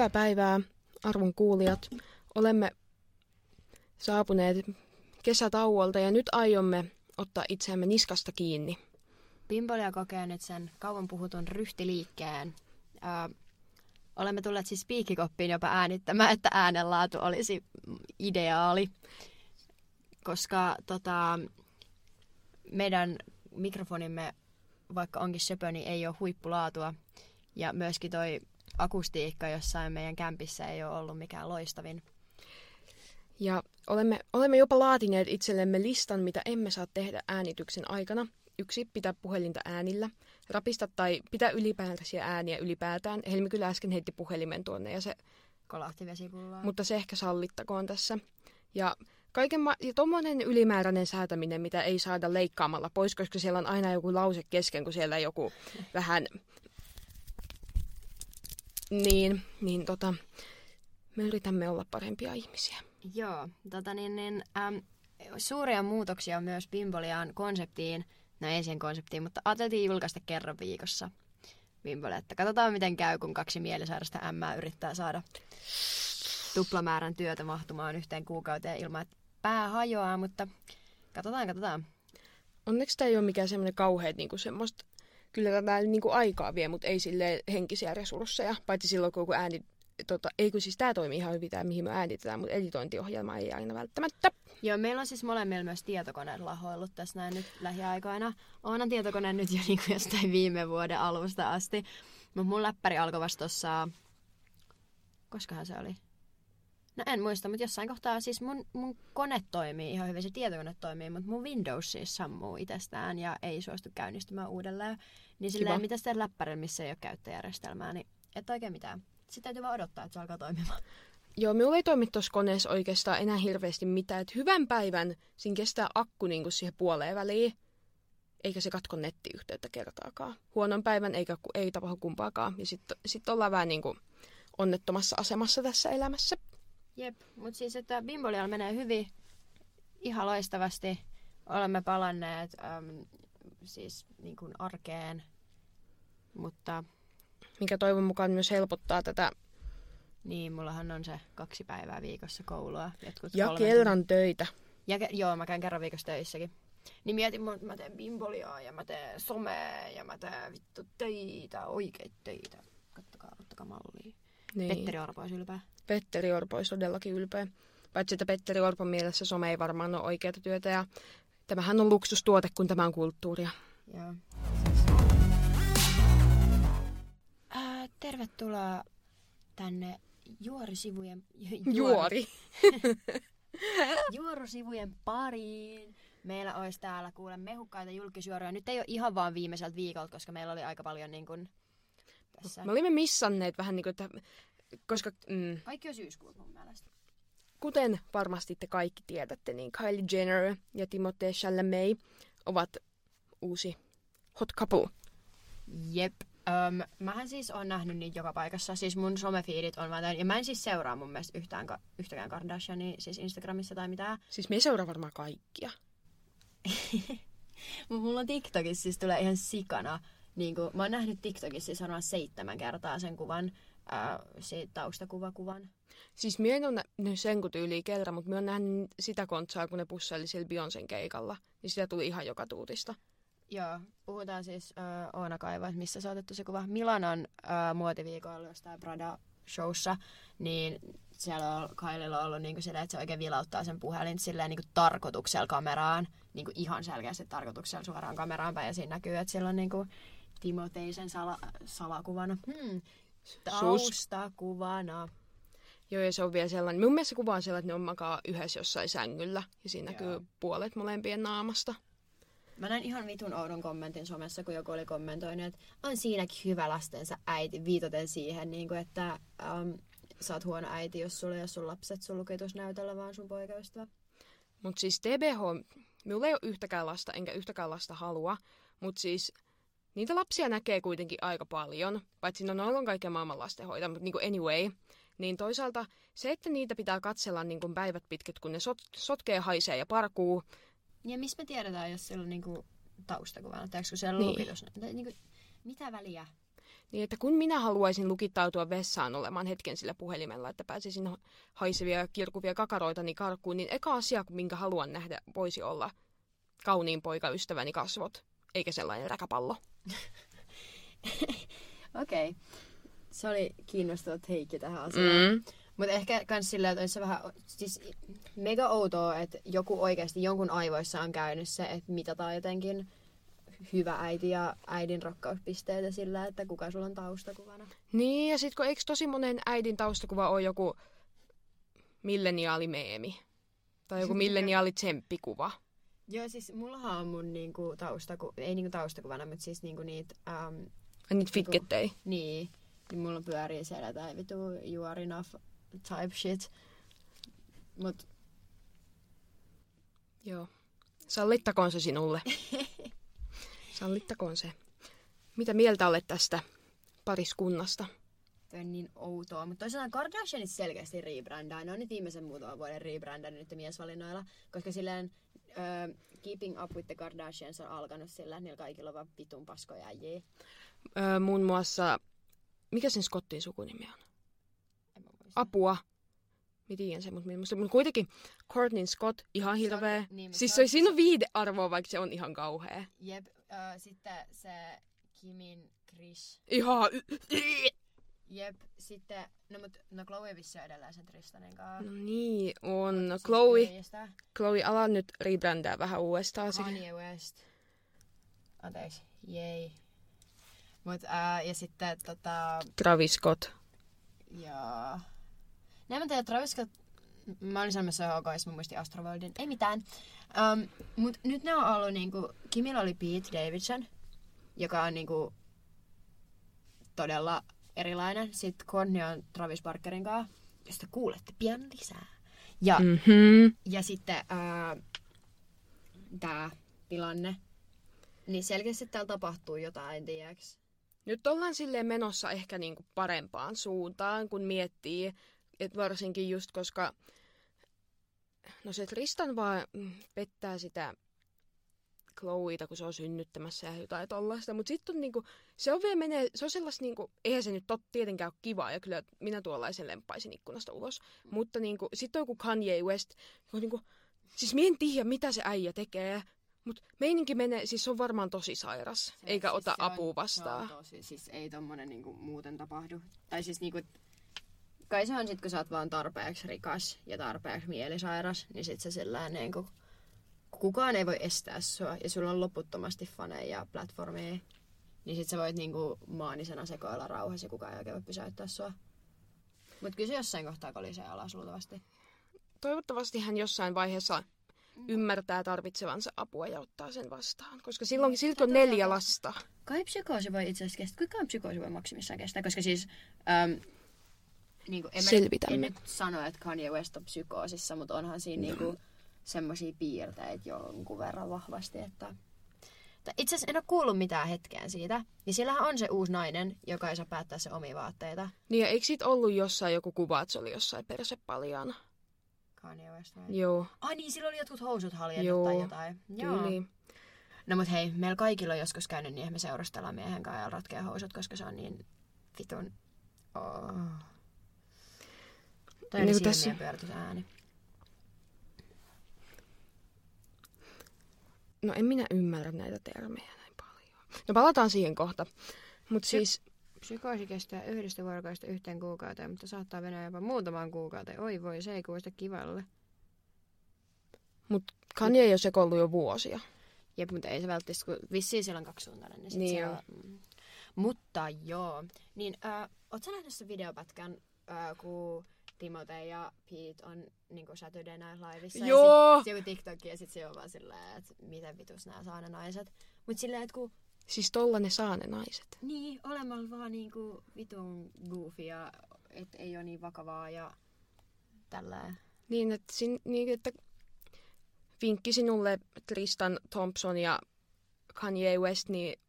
Hyvää päivää, arvon kuulijat. Olemme saapuneet kesätauolta ja nyt aiomme ottaa itseämme niskasta kiinni. Pimpolia kokee nyt sen kauan puhutun ryhtiliikkeen. Ö, olemme tulleet siis piikkikoppiin jopa äänittämään, että äänenlaatu olisi ideaali, koska tota, meidän mikrofonimme, vaikka onkin söpö, niin ei ole huippulaatua. Ja myöskin toi akustiikka jossain meidän kämpissä ei ole ollut mikään loistavin. Ja olemme, olemme jopa laatineet itsellemme listan, mitä emme saa tehdä äänityksen aikana. Yksi, pitää puhelinta äänillä. Rapista tai pitää ylipäätäisiä ääniä ylipäätään. Helmi kyllä äsken heitti puhelimen tuonne ja se... Kolahti vesipulloa. Mutta se ehkä sallittakoon tässä. Ja kaiken ma- ja tommonen ylimääräinen säätäminen, mitä ei saada leikkaamalla pois, koska siellä on aina joku lause kesken, kun siellä joku vähän... Niin, niin tota, me yritämme olla parempia ihmisiä. Joo, tota niin, niin äm, suuria muutoksia on myös Bimbolian konseptiin, no ei siihen konseptiin, mutta ajateltiin julkaista kerran viikossa Bimbole, että katsotaan miten käy, kun kaksi mielisairasta ämmää yrittää saada tuplamäärän työtä mahtumaan yhteen kuukauteen ilman, että pää hajoaa, mutta katsotaan, katsotaan. Onneksi tämä ei ole mikään semmoinen kauhean niin kuin semmoista, kyllä tätä niin kuin aikaa vie, mutta ei sille henkisiä resursseja, paitsi silloin kun ääni, tota, ei kun siis tämä toimii ihan hyvin, tämä mihin me äänitetään, mutta editointiohjelma ei aina välttämättä. Joo, meillä on siis molemmilla myös tietokoneet lahoillut tässä näin nyt lähiaikoina. Onhan tietokone nyt jo niin kuin jostain viime vuoden alusta asti. Mutta mun läppäri alkoi vasta tossa... Koskahan se oli? No en muista, mutta jossain kohtaa siis mun, mun kone toimii ihan hyvin, se tietokone toimii, mutta mun Windows siis sammuu itsestään ja ei suostu käynnistymään uudelleen. Niin silleen, mitä sitten läppärillä, missä ei ole käyttöjärjestelmää, niin et oikein mitään. Sitten täytyy vaan odottaa, että se alkaa toimimaan. Joo, minulla ei toimi tuossa koneessa oikeastaan enää hirveästi mitään. Et hyvän päivän siinä kestää akku niinku siihen puoleen väliin, eikä se katko nettiyhteyttä kertaakaan. Huonon päivän eikä, ei tapahdu kumpaakaan. Ja sitten sit ollaan vähän niinku onnettomassa asemassa tässä elämässä. Jep, mutta siis että Bimbolial menee hyvin, ihan loistavasti. Olemme palanneet äm, siis niin kuin arkeen, mutta... Mikä toivon mukaan myös helpottaa tätä niin, mullahan on se kaksi päivää viikossa koulua. Jotkut ja kerran töitä. Ja, joo, mä käyn kerran viikossa töissäkin. Niin mietin, että mä teen bimboliaa ja mä teen somea ja mä teen vittu töitä, oikeita töitä. Kattokaa, ottakaa mallia. Niin. Petteri Orpo olisi ylpeä. Petteri Orpo olisi todellakin ylpeä. Paitsi että Petteri Orpon mielessä some ei varmaan ole oikeaa työtä ja tämähän on luksustuote, kun tämä on kulttuuria. Joo. Äh, tervetuloa tänne juorisivujen... Ju, Juori. juorisivujen pariin. Meillä olisi täällä kuule mehukkaita julkisjuoruja. Nyt ei ole ihan vaan viimeiseltä viikolta, koska meillä oli aika paljon niin kuin, tässä. Me olimme missanneet vähän niin kuin, että koska... Mm, kaikki on syyskuuta mun mielestä. Kuten varmasti te kaikki tiedätte, niin Kylie Jenner ja Timothée Chalamet ovat uusi hot couple. Jep. Öm, mähän siis on nähnyt niitä joka paikassa. Siis mun somefiidit on vaan Ja mä en siis seuraa mun mielestä yhtään, yhtäkään Kardashiania siis Instagramissa tai mitään. Siis me seuraa varmaan kaikkia. mulla on TikTokissa siis tulee ihan sikana. Niin kuin, mä oon nähnyt TikTokissa siis varmaan seitsemän kertaa sen kuvan äh, se taustakuvakuvan. Siis minä en ole nähnyt sen kun tyyliin kerran, mutta minä olen nähnyt sitä kontsaa, kun ne pussaili sillä Beyoncén keikalla. Niin sitä tuli ihan joka tuutista. Joo, puhutaan siis äh, Oona Kaiva, missä se on otettu se kuva. Milanon äh, muotiviikolla jostain Prada showssa, niin siellä on Kaililla ollut niin silleen, että se oikein vilauttaa sen puhelin silleen niin kuin tarkoituksella kameraan, niin kuin ihan selkeästi tarkoituksella suoraan kameraan päin, ja siinä näkyy, että siellä on niin kuin Timoteisen sala, salakuvana. Hmm. Taustakuvana. Joo, ja se on vielä sellainen, mun mielestä kuva on sellainen, että ne on makaa yhdessä jossain sängyllä, ja siinä Joo. näkyy puolet molempien naamasta. Mä näin ihan vitun oudon kommentin somessa, kun joku oli kommentoinut, että on siinäkin hyvä lastensa äiti, viitaten siihen, niin kuin, että um, sä oot huono äiti, jos sulla ei ole sun lapset sun lukitusnäytöllä, vaan sun poikaystävä. Mut siis TBH, minulla ei ole yhtäkään lasta, enkä yhtäkään lasta halua, mutta siis niitä lapsia näkee kuitenkin aika paljon, paitsi no on kaiken maailman lastenhoita, mutta niin kuin anyway, niin toisaalta se, että niitä pitää katsella niin kuin päivät pitkät, kun ne sot, sotkee, haisee ja parkuu. Ja missä me tiedetään, jos siellä on niin kuin taustakuvana, tai kun siellä on niin. lukitus, niin kuin, mitä väliä? Niin, että kun minä haluaisin lukittautua vessaan olemaan hetken sillä puhelimella, että pääsisin haisevia ja kirkuvia kakaroita niin karkuun, niin eka asia, minkä haluan nähdä, voisi olla kauniin poikaystäväni kasvot, eikä sellainen räkäpallo. Okei. Okay. Se oli kiinnostava teikki tähän asiaan. Mm. Mutta ehkä kans silleen, että olisi vähän siis mega outoa, että joku oikeasti jonkun aivoissa on käynyt se, että mitataan jotenkin hyvä äiti ja äidin rakkauspisteitä sillä, että kuka sulla on taustakuvana. Niin, ja sit kun eikö tosi monen äidin taustakuva ole joku milleniaalimeemi? Tai joku milleniaali tsemppikuva. Joo, siis mullahan on mun niinku taustaku, ei niinku taustakuvana, mutta siis niinku niitä... Ja niitä fitkettei. Niin, niin mulla pyörii siellä tai vitu you are enough type shit. Mut... Joo. Sallittakoon se sinulle. Sallittakoon se. Mitä mieltä olet tästä pariskunnasta? Tämä on niin outoa, mutta toisaalta Kardashianit selkeästi rebrandaa. Ne on nyt viimeisen muutaman vuoden rebrandannut nyt miesvalinnoilla, koska silleen uh, Keeping Up with the Kardashians on alkanut sillä, että niillä kaikilla on vaan vitun paskoja äijiä. Öö, muun muassa, mikä sen Scottin sukunimi on? Apua. Mä tiedän sen, mutta, mutta kuitenkin Courtney Scott, ihan hirveä. Niin, siis se, siinä on viidearvoa, vaikka se on ihan kauhea. Jep, äh, sitten se Kimin Chris. Ihan... Jep, sitten, no mut, no Chloe vissi on edelleen sen Tristanin kanssa. No niin, on. No, Chloe, Chloe, ala nyt rebrändää vähän uudestaan. Kanye West. Anteeksi, jei. Mut, ää, ja sitten tota... Travis Scott. Joo. Näin mä tiedän, Travis Scott... Mä olin sanomassa ok, jos mä muistin Astroworldin. Ei mitään. Um, mut nyt ne on ollut niinku... Kimillä oli Pete Davidson, joka on niinku todella erilainen. Sitten Courtney on Travis Barkerin kanssa, josta kuulette pian lisää. Ja, mm-hmm. ja sitten ää, tämä tilanne. Niin selkeästi täällä tapahtuu jotain, tiedäks? Nyt ollaan silleen menossa ehkä niinku parempaan suuntaan, kun miettii, että varsinkin just koska no se Tristan vaan pettää sitä Chloeita, kun se on synnyttämässä ja jotain tollaista. Mutta sitten niinku, se on vielä menee, se on sellaista niinku, eihän se nyt tot, tietenkään ole kivaa ja kyllä minä tuollaisen lempaisin ikkunasta ulos. Mm. Mutta niinku, sitten on joku Kanye West, joka niinku, siis mien tiedä mitä se äijä tekee, mutta meininki menee, siis se on varmaan tosi sairas, se, eikä siis ota apua vastaan. Se on tosi, siis ei tommonen niinku muuten tapahdu. Tai siis niinku, kai se on sit, kun sä oot vaan tarpeeksi rikas ja tarpeeksi mielisairas, niin sit se sillä niinku kukaan ei voi estää sua ja sulla on loputtomasti faneja ja platformeja, niin sit sä voit niinku maanisena sekoilla rauhassa ja kukaan ei oikein voi pysäyttää sua. Mut kyllä se jossain kohtaa kolisee alas luultavasti. Toivottavasti hän jossain vaiheessa ymmärtää tarvitsevansa apua ja ottaa sen vastaan. Koska silloin silti on neljä lasta. Kai psykoosi voi itse asiassa kestää. Kuinka psykoosi voi maksimissaan kestää? Koska siis... Ähm, niin kuin, en, mä, en nyt sano, että Kanye West on psykoosissa, mutta onhan siinä no. niin kuin, semmoisia piirteitä jonkun verran vahvasti, että... Itse asiassa en ole kuullut mitään hetkeen siitä. Niin sillähän on se uusi nainen, joka ei saa päättää se omia vaatteita. Niin ja eikö sit ollut jossain joku kuva, että se oli jossain persepaljaana? Kanye West vai? Joo. Ai niin, sillä oli jotkut housut haljennut tai jotain. Joo. Kyllä. No mut hei, meillä kaikilla on joskus käynyt niin, että me seurustellaan miehen kanssa ja ratkea housut, koska se on niin vitun... Oh. Toi niin oli tässä... ääni. No en minä ymmärrä näitä termejä näin paljon. No palataan siihen kohta. Mut Psy- siis... Psykoosi kestää yhdestä vuorokaudesta yhteen kuukauteen, mutta saattaa venää jopa muutaman kuukauteen. Oi voi, se ei kuulosta kivalle. Mut Kanye ei ole sekoillut jo vuosia. Jep, mutta ei se välttämättä, kun vissiin siellä on kaksisuuntainen. Niin, niin on. Mm. Mutta joo. Niin, äh, ootko nähnyt se videopätkän, äh, kun Timote ja Pete on niinku Saturday Night Liveissa. Joo! Ja sit, joku TikTok ja sit se on vaan silleen, että miten vitus nämä saa ne naiset. Mut silleen, että kun... Siis tolla ne saa ne naiset. Niin, olemalla vaan niinku vitun goofy ja et ei ole niin vakavaa ja tällä. Niin, että, sin, niin, että vinkki sinulle Tristan Thompson ja Kanye West, niin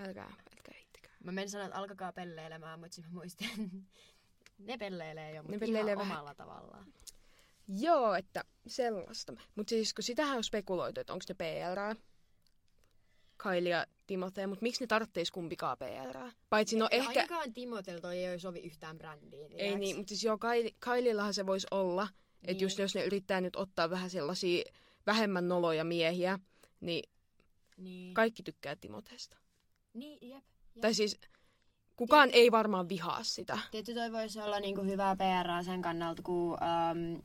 älkää, älkää hittikää. Mä menin sanoa, että alkakaa pelleilemään, mutta sitten mä muistin, ne pelleilee jo, mutta pelleilee ihan vähän. omalla tavallaan. Joo, että sellaista. Mutta siis kun sitähän on spekuloitu, että onko ne PR. Kylie ja Timothée, mutta miksi ne tarvitsisi kumpikaan PR? Paitsi no ehkä... Ainakaan Timotelta ei sovi yhtään brändiin. Ei niin, mutta siis joo, Kylie, Kyliellahan se voisi olla, niin. että just jos ne yrittää nyt ottaa vähän sellaisia vähemmän noloja miehiä, niin, niin. kaikki tykkää Timoteesta. Niin, jep. jep. Tai siis kukaan Tiet... ei varmaan vihaa sitä. Tietysti toi voisi olla niinku hyvää PR sen kannalta, kun um,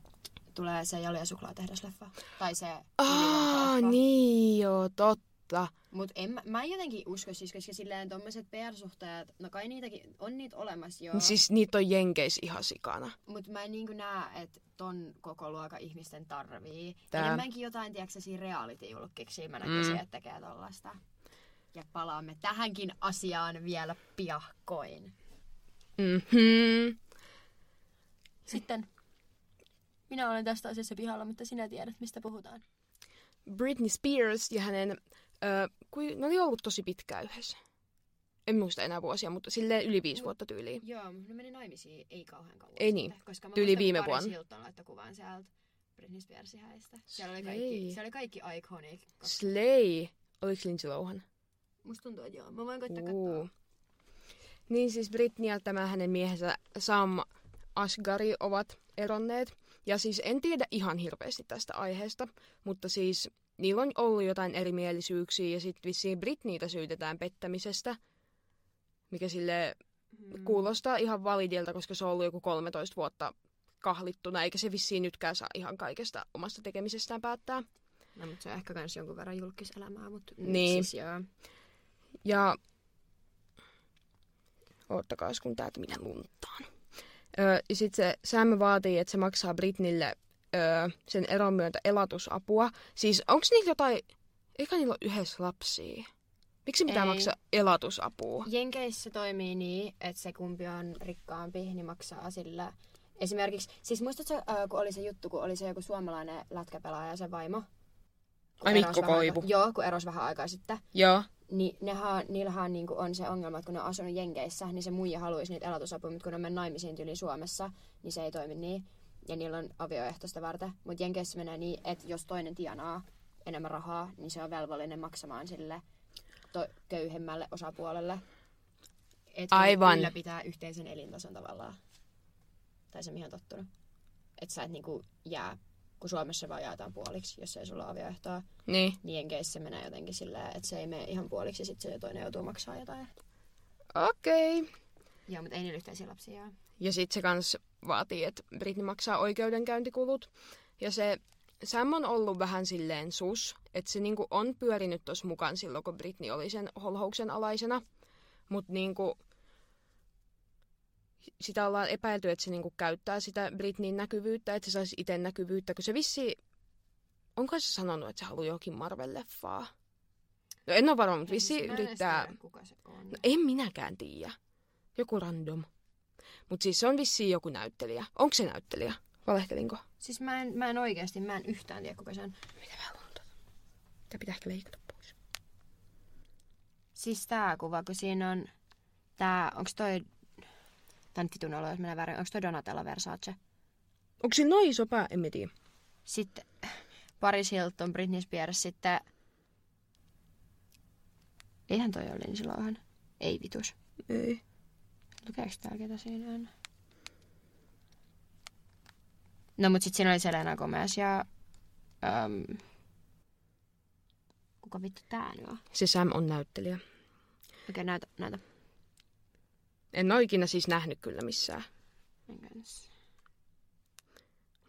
tulee se Jali ja suklaatehdasleffa. Tai se... Ah, niin joo, totta. Mut en, mä, mä en jotenkin usko siis, koska silleen tommoset PR-suhteet, no kai niitäkin, on niitä olemassa jo. Siis niitä on Jenkeis ihan sikana. Mut mä en niinku näe, että ton koko luokan ihmisten tarvii. Tää. Enemmänkin jotain, tiedätkö siinä reality-julkkiksi mä näkisin, mm. että tekee tollasta. Ja palaamme tähänkin asiaan vielä piahkoin. Mm-hmm. Sitten minä olen tästä asiassa pihalla, mutta sinä tiedät, mistä puhutaan. Britney Spears ja hänen... Kui, ne oli ollut tosi pitkään yhdessä. En muista enää vuosia, mutta sille yli viisi vuotta tyyliin. Joo, ne meni naimisiin ei kauhean kauan. Ei niin, koska mä tyyli viime vuonna. Hilton laittoi kuvan sieltä Britney Spearsin häistä. Siellä oli kaikki, siellä oli kaikki iconic. Slay! Oliko Lindsay Lohan? Musta tuntuu, että joo. Mä voin koittaa katsoa. Niin siis Britney ja tämä hänen miehensä Sam Asgari ovat eronneet. Ja siis en tiedä ihan hirveästi tästä aiheesta, mutta siis niillä on ollut jotain erimielisyyksiä ja sitten vissiin Britneytä syytetään pettämisestä, mikä sille hmm. kuulostaa ihan validilta, koska se on ollut joku 13 vuotta kahlittuna, eikä se vissiin nytkään saa ihan kaikesta omasta tekemisestään päättää. No, mutta se on ehkä myös jonkun verran julkiselämää, mutta niin. siis joo. Ja oottakaas kun täältä minä luntaan. Öö, ja sitten se Sam vaatii, että se maksaa Britnille öö, sen eron myötä elatusapua. Siis onko niillä jotain, eikä niillä ole yhdessä lapsia? Miksi pitää Ei. maksaa elatusapua? Jenkeissä toimii niin, että se kumpi on rikkaampi, niin maksaa sillä. Esimerkiksi, siis muistatko, äh, kun oli se juttu, kun oli se joku suomalainen lätkäpelaaja ja se vaimo? Ai Mikko Koivu. Vähän, joo, kun erosi vähän aikaa sitten. Joo. Niin nehän, niillähän niin on se ongelma, että kun ne on asunut Jenkeissä, niin se muija haluaisi niitä elatusapuja, mutta kun ne on naimisiin tyyliin Suomessa, niin se ei toimi niin. Ja niillä on avioehtoista varten. Mutta Jenkeissä menee niin, että jos toinen tienaa enemmän rahaa, niin se on velvollinen maksamaan sille to- köyhemmälle osapuolelle. Että Aivan. pitää yhteisen elintason tavallaan. Tai se mihin on tottunut. Että sä et niinku jää kun Suomessa vaan jaetaan puoliksi, jos ei sulla avioehtoa. Niin. Niin Jenkeissä menee jotenkin silleen, että se ei mene ihan puoliksi ja sitten se toinen joutuu maksaa jotain. Okei. Okay. Joo, mutta ei niillä yhteisiä lapsia. Ja sitten se kans vaatii, että Britney maksaa oikeudenkäyntikulut. Ja se Sam on ollut vähän silleen sus, että se niinku on pyörinyt tuossa mukaan silloin, kun Britney oli sen holhouksen alaisena. Mutta niinku, sitä ollaan epäilty, että se niinku käyttää sitä Britneyn näkyvyyttä, että se saisi itse näkyvyyttä, kun se vissi... Onko se sanonut, että se haluaa jokin Marvel-leffaa? No en ole varma, mutta vissi yrittää... Tiedä, kuka se on. No en minäkään tiedä. Joku random. Mutta siis se on vissiin joku näyttelijä. Onko se näyttelijä? Valehtelinko? Siis mä en, mä en oikeasti, mä en yhtään tiedä kuka se on. Mitä vähän lunta? Tämä pitää ehkä leikata pois. Siis tää kuva, kun siinä on... Tää, onks toi Tän titun olo, jos menee väärin. Onko toi Donatella Versace? Onko se noin iso pää? En mä tiedä. Sitten Paris Hilton, Britney Spears, sitten... Eihän toi ole Lindsay Lohan. Ei vitus. Ei. Lukeeko täällä ketä siinä on? No mut sit siinä oli Selena Gomez ja... Um, kuka vittu tää nyt on? Se Sam on näyttelijä. Okei, okay, näytä, näytä. En ole ikinä siis nähnyt kyllä missään.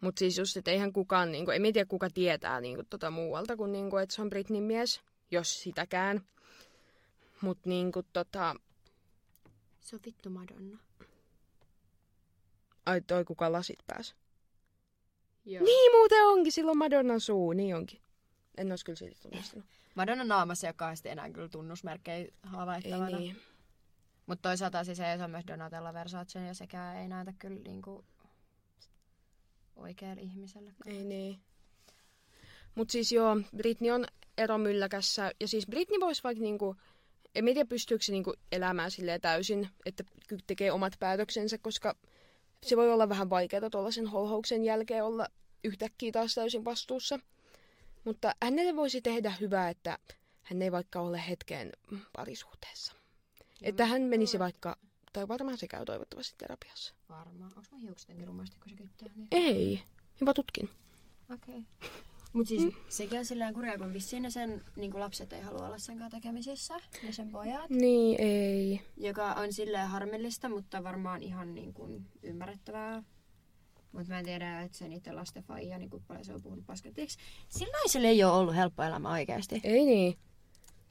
Mutta siis just, että eihän kukaan, niinku, en tiedä kuka tietää niinku, tota muualta kuin niinku, että se on Britneyn mies, jos sitäkään. Mutta niinku tota... Se on vittu Madonna. Ai toi kuka lasit pääs. Joo. Niin muuten onkin, silloin Madonnan suu, niin onkin. En olisi kyllä silti tunnistanut. Madonnan naamassa ei ole kauheasti enää kyllä tunnusmerkkejä havaittavana. Ei niin. Mutta toisaalta siis ei on myös Donatella Versace ja sekään ei näytä kyllä niinku oikealle ihmiselle. Ei niin. Mutta siis joo, Britney on eromylläkässä. Ja siis Britney voisi vaikka niinku, en tiedä pystyykö se niinku elämään silleen täysin, että tekee omat päätöksensä, koska se voi olla vähän vaikeaa tuollaisen holhouksen jälkeen olla yhtäkkiä taas täysin vastuussa. Mutta hänelle voisi tehdä hyvää, että hän ei vaikka ole hetkeen parisuhteessa. Että hän menisi vaikka, tai varmaan se käy toivottavasti terapiassa. Varmaan. Onko mun hiukset jotenkin rumasti, kun se kyttää? Niin? Ei, hyvä tutkin. Okei. Okay. Mutta siis mm. sekin on silleen kurjaa, kun vissiin ne sen niin lapset ei halua olla sen kanssa tekemisissä, ne sen pojat. Niin, ei. Joka on silleen harmillista, mutta varmaan ihan niin kuin ymmärrettävää. Mutta mä en tiedä, että se niiden lasten faija, niin kuin paljon se on puhunut pasketiksi. Sillä naisella ei ole ollut helppo elämä oikeasti. Ei niin.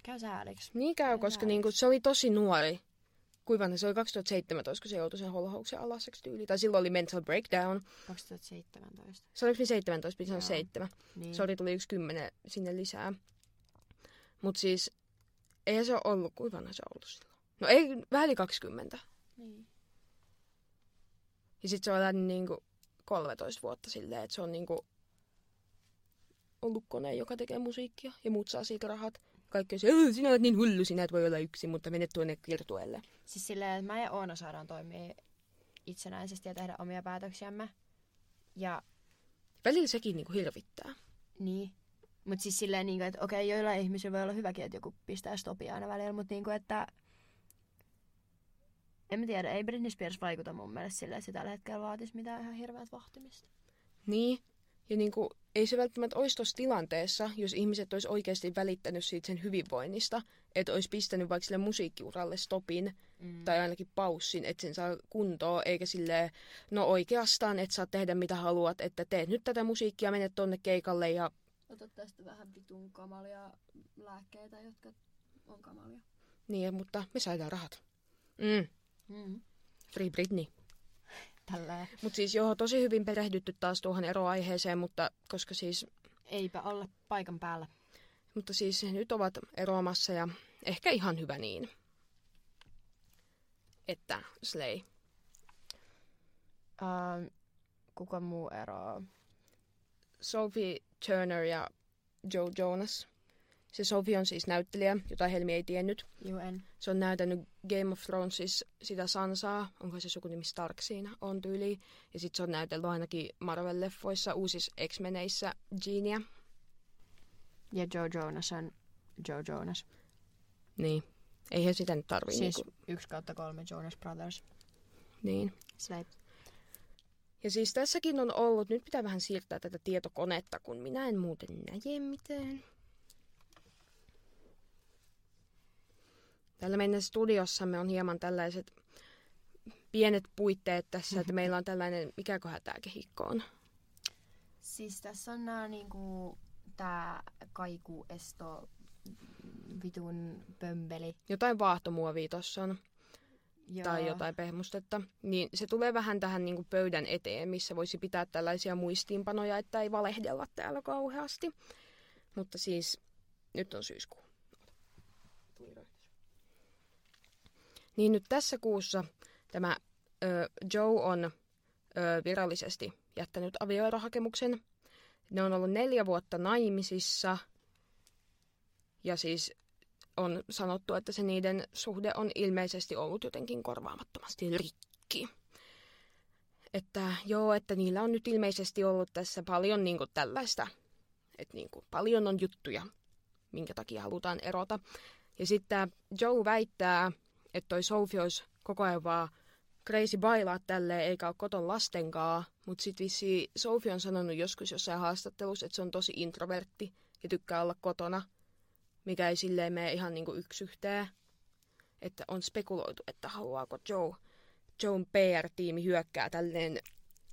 Käy sääliksi. Niin käy, koska niinku, se oli tosi nuori. Kuinka se oli 2017, kun se joutui sen holhouksen alaseksi tyyliin. Tai silloin oli mental breakdown. 2017. Se oli 17, piti sanoa 7. Niin. Sori, tuli yksi kymmenen sinne lisää. Mutta siis, eihän se ole ollut, kuinka vanha se on ollut silloin? No ei, vähän yli 20. Niin. Ja sitten se on elänyt niinku 13 vuotta silleen, että se on niinku ollut kone, joka tekee musiikkia ja muut saa siitä rahat kaikki se, sinä olet niin hullu, sinä et voi olla yksin, mutta menet tuonne kirtuelle. Siis silleen, että mä ja Oona saadaan toimia itsenäisesti ja tehdä omia päätöksiämme. Ja... Välillä sekin niinku hirvittää. Niin. Mutta siis silleen, niinku, että okei, joilla ihmisillä voi olla hyväkin, että joku pistää stopia aina välillä, mutta niinku, että en mä tiedä, ei Britney Spears vaikuta mun mielestä silleen, että se tällä hetkellä vaatisi mitään ihan hirveät vahtimista. Niin, ja niin kuin, ei se välttämättä olisi tuossa tilanteessa, jos ihmiset olisi oikeasti välittänyt siitä sen hyvinvoinnista, että olisi pistänyt vaikka sille musiikkiuralle stopin mm. tai ainakin paussin, että sen saa kuntoon, eikä sille no oikeastaan, että saat tehdä mitä haluat, että teet nyt tätä musiikkia, menet tonne keikalle ja... Ota tästä vähän vitun kamalia lääkkeitä, jotka on kamalia. Niin, mutta me saadaan rahat. Mm. Mm. Free Britney. Mutta siis joo, tosi hyvin perehdytty taas tuohon eroaiheeseen, mutta koska siis... Eipä olla paikan päällä. Mutta siis nyt ovat eroamassa ja ehkä ihan hyvä niin, että Slay. Uh, kuka muu eroaa? Sophie Turner ja Joe Jonas. Se Sophie on siis näyttelijä, jota Helmi ei tiennyt. Juu, en. Se on näytänyt Game of Thronesissa sitä Sansaa, onko se sukunimi Stark siinä, on tyyli. Ja sitten se on näytellyt ainakin Marvel-leffoissa, uusissa X-meneissä Jeania. Ja Joe Jonas on Joe Jonas. Niin. Eihän sitä nyt tarvii. Siis niinku... yksi kautta kolme Jonas Brothers. Niin. Slave. Ja siis tässäkin on ollut, nyt pitää vähän siirtää tätä tietokonetta, kun minä en muuten näe mitään. Tällä meidän studiossamme on hieman tällaiset pienet puitteet tässä, että meillä on tällainen, mikäköhän tämä kehikko on? Siis tässä on nämä niinku, tää kaikuesto vitun pömbeli. Jotain vaahtomuovia tuossa on. Joo. Tai jotain pehmustetta. Niin se tulee vähän tähän niinku pöydän eteen, missä voisi pitää tällaisia muistiinpanoja, että ei valehdella täällä kauheasti. Mutta siis nyt on syyskuu. Niin nyt tässä kuussa tämä ö, Joe on ö, virallisesti jättänyt avioerohakemuksen. Ne on ollut neljä vuotta naimisissa. Ja siis on sanottu, että se niiden suhde on ilmeisesti ollut jotenkin korvaamattomasti rikki. Että joo, että niillä on nyt ilmeisesti ollut tässä paljon niin kuin tällaista, että niin kuin paljon on juttuja, minkä takia halutaan erota. Ja sitten Joe väittää, että toi Sophie olisi koko ajan vaan crazy bailaa tälleen, eikä ole koton lastenkaa. Mutta sitten vissi Sophie on sanonut joskus jossain haastattelussa, että se on tosi introvertti ja tykkää olla kotona, mikä ei silleen mene ihan niinku yksi yhteen. Että on spekuloitu, että haluaako Joe, Joan PR-tiimi hyökkää tälleen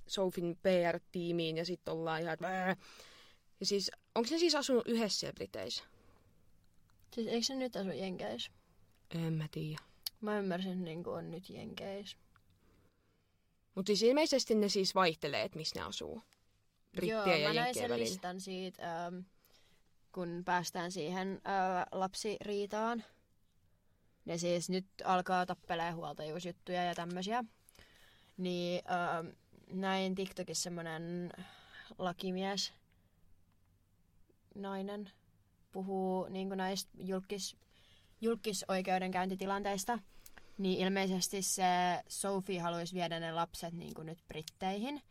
Sofin PR-tiimiin ja sitten ollaan ihan, että Ja siis, onko se siis asunut yhdessä Briteissä? Siis eikö se nyt asu Jenkeissä? En mä tiedä. Mä ymmärsin, että niin on nyt Jenkeissä. Mutta siis ilmeisesti ne siis vaihtelee, että missä ne asuu. Brittiä Joo, ja mä näin sen välillä. listan siitä, ähm, kun päästään siihen äh, lapsiriitaan. Ne siis nyt alkaa tappelee huoltajuusjuttuja ja tämmöisiä. Niin äh, näin TikTokissa semmonen lakimies, nainen, puhuu niin näistä julkis, julkisoikeudenkäyntitilanteista, niin ilmeisesti se Sophie haluaisi viedä ne lapset niin kuin nyt Britteihin.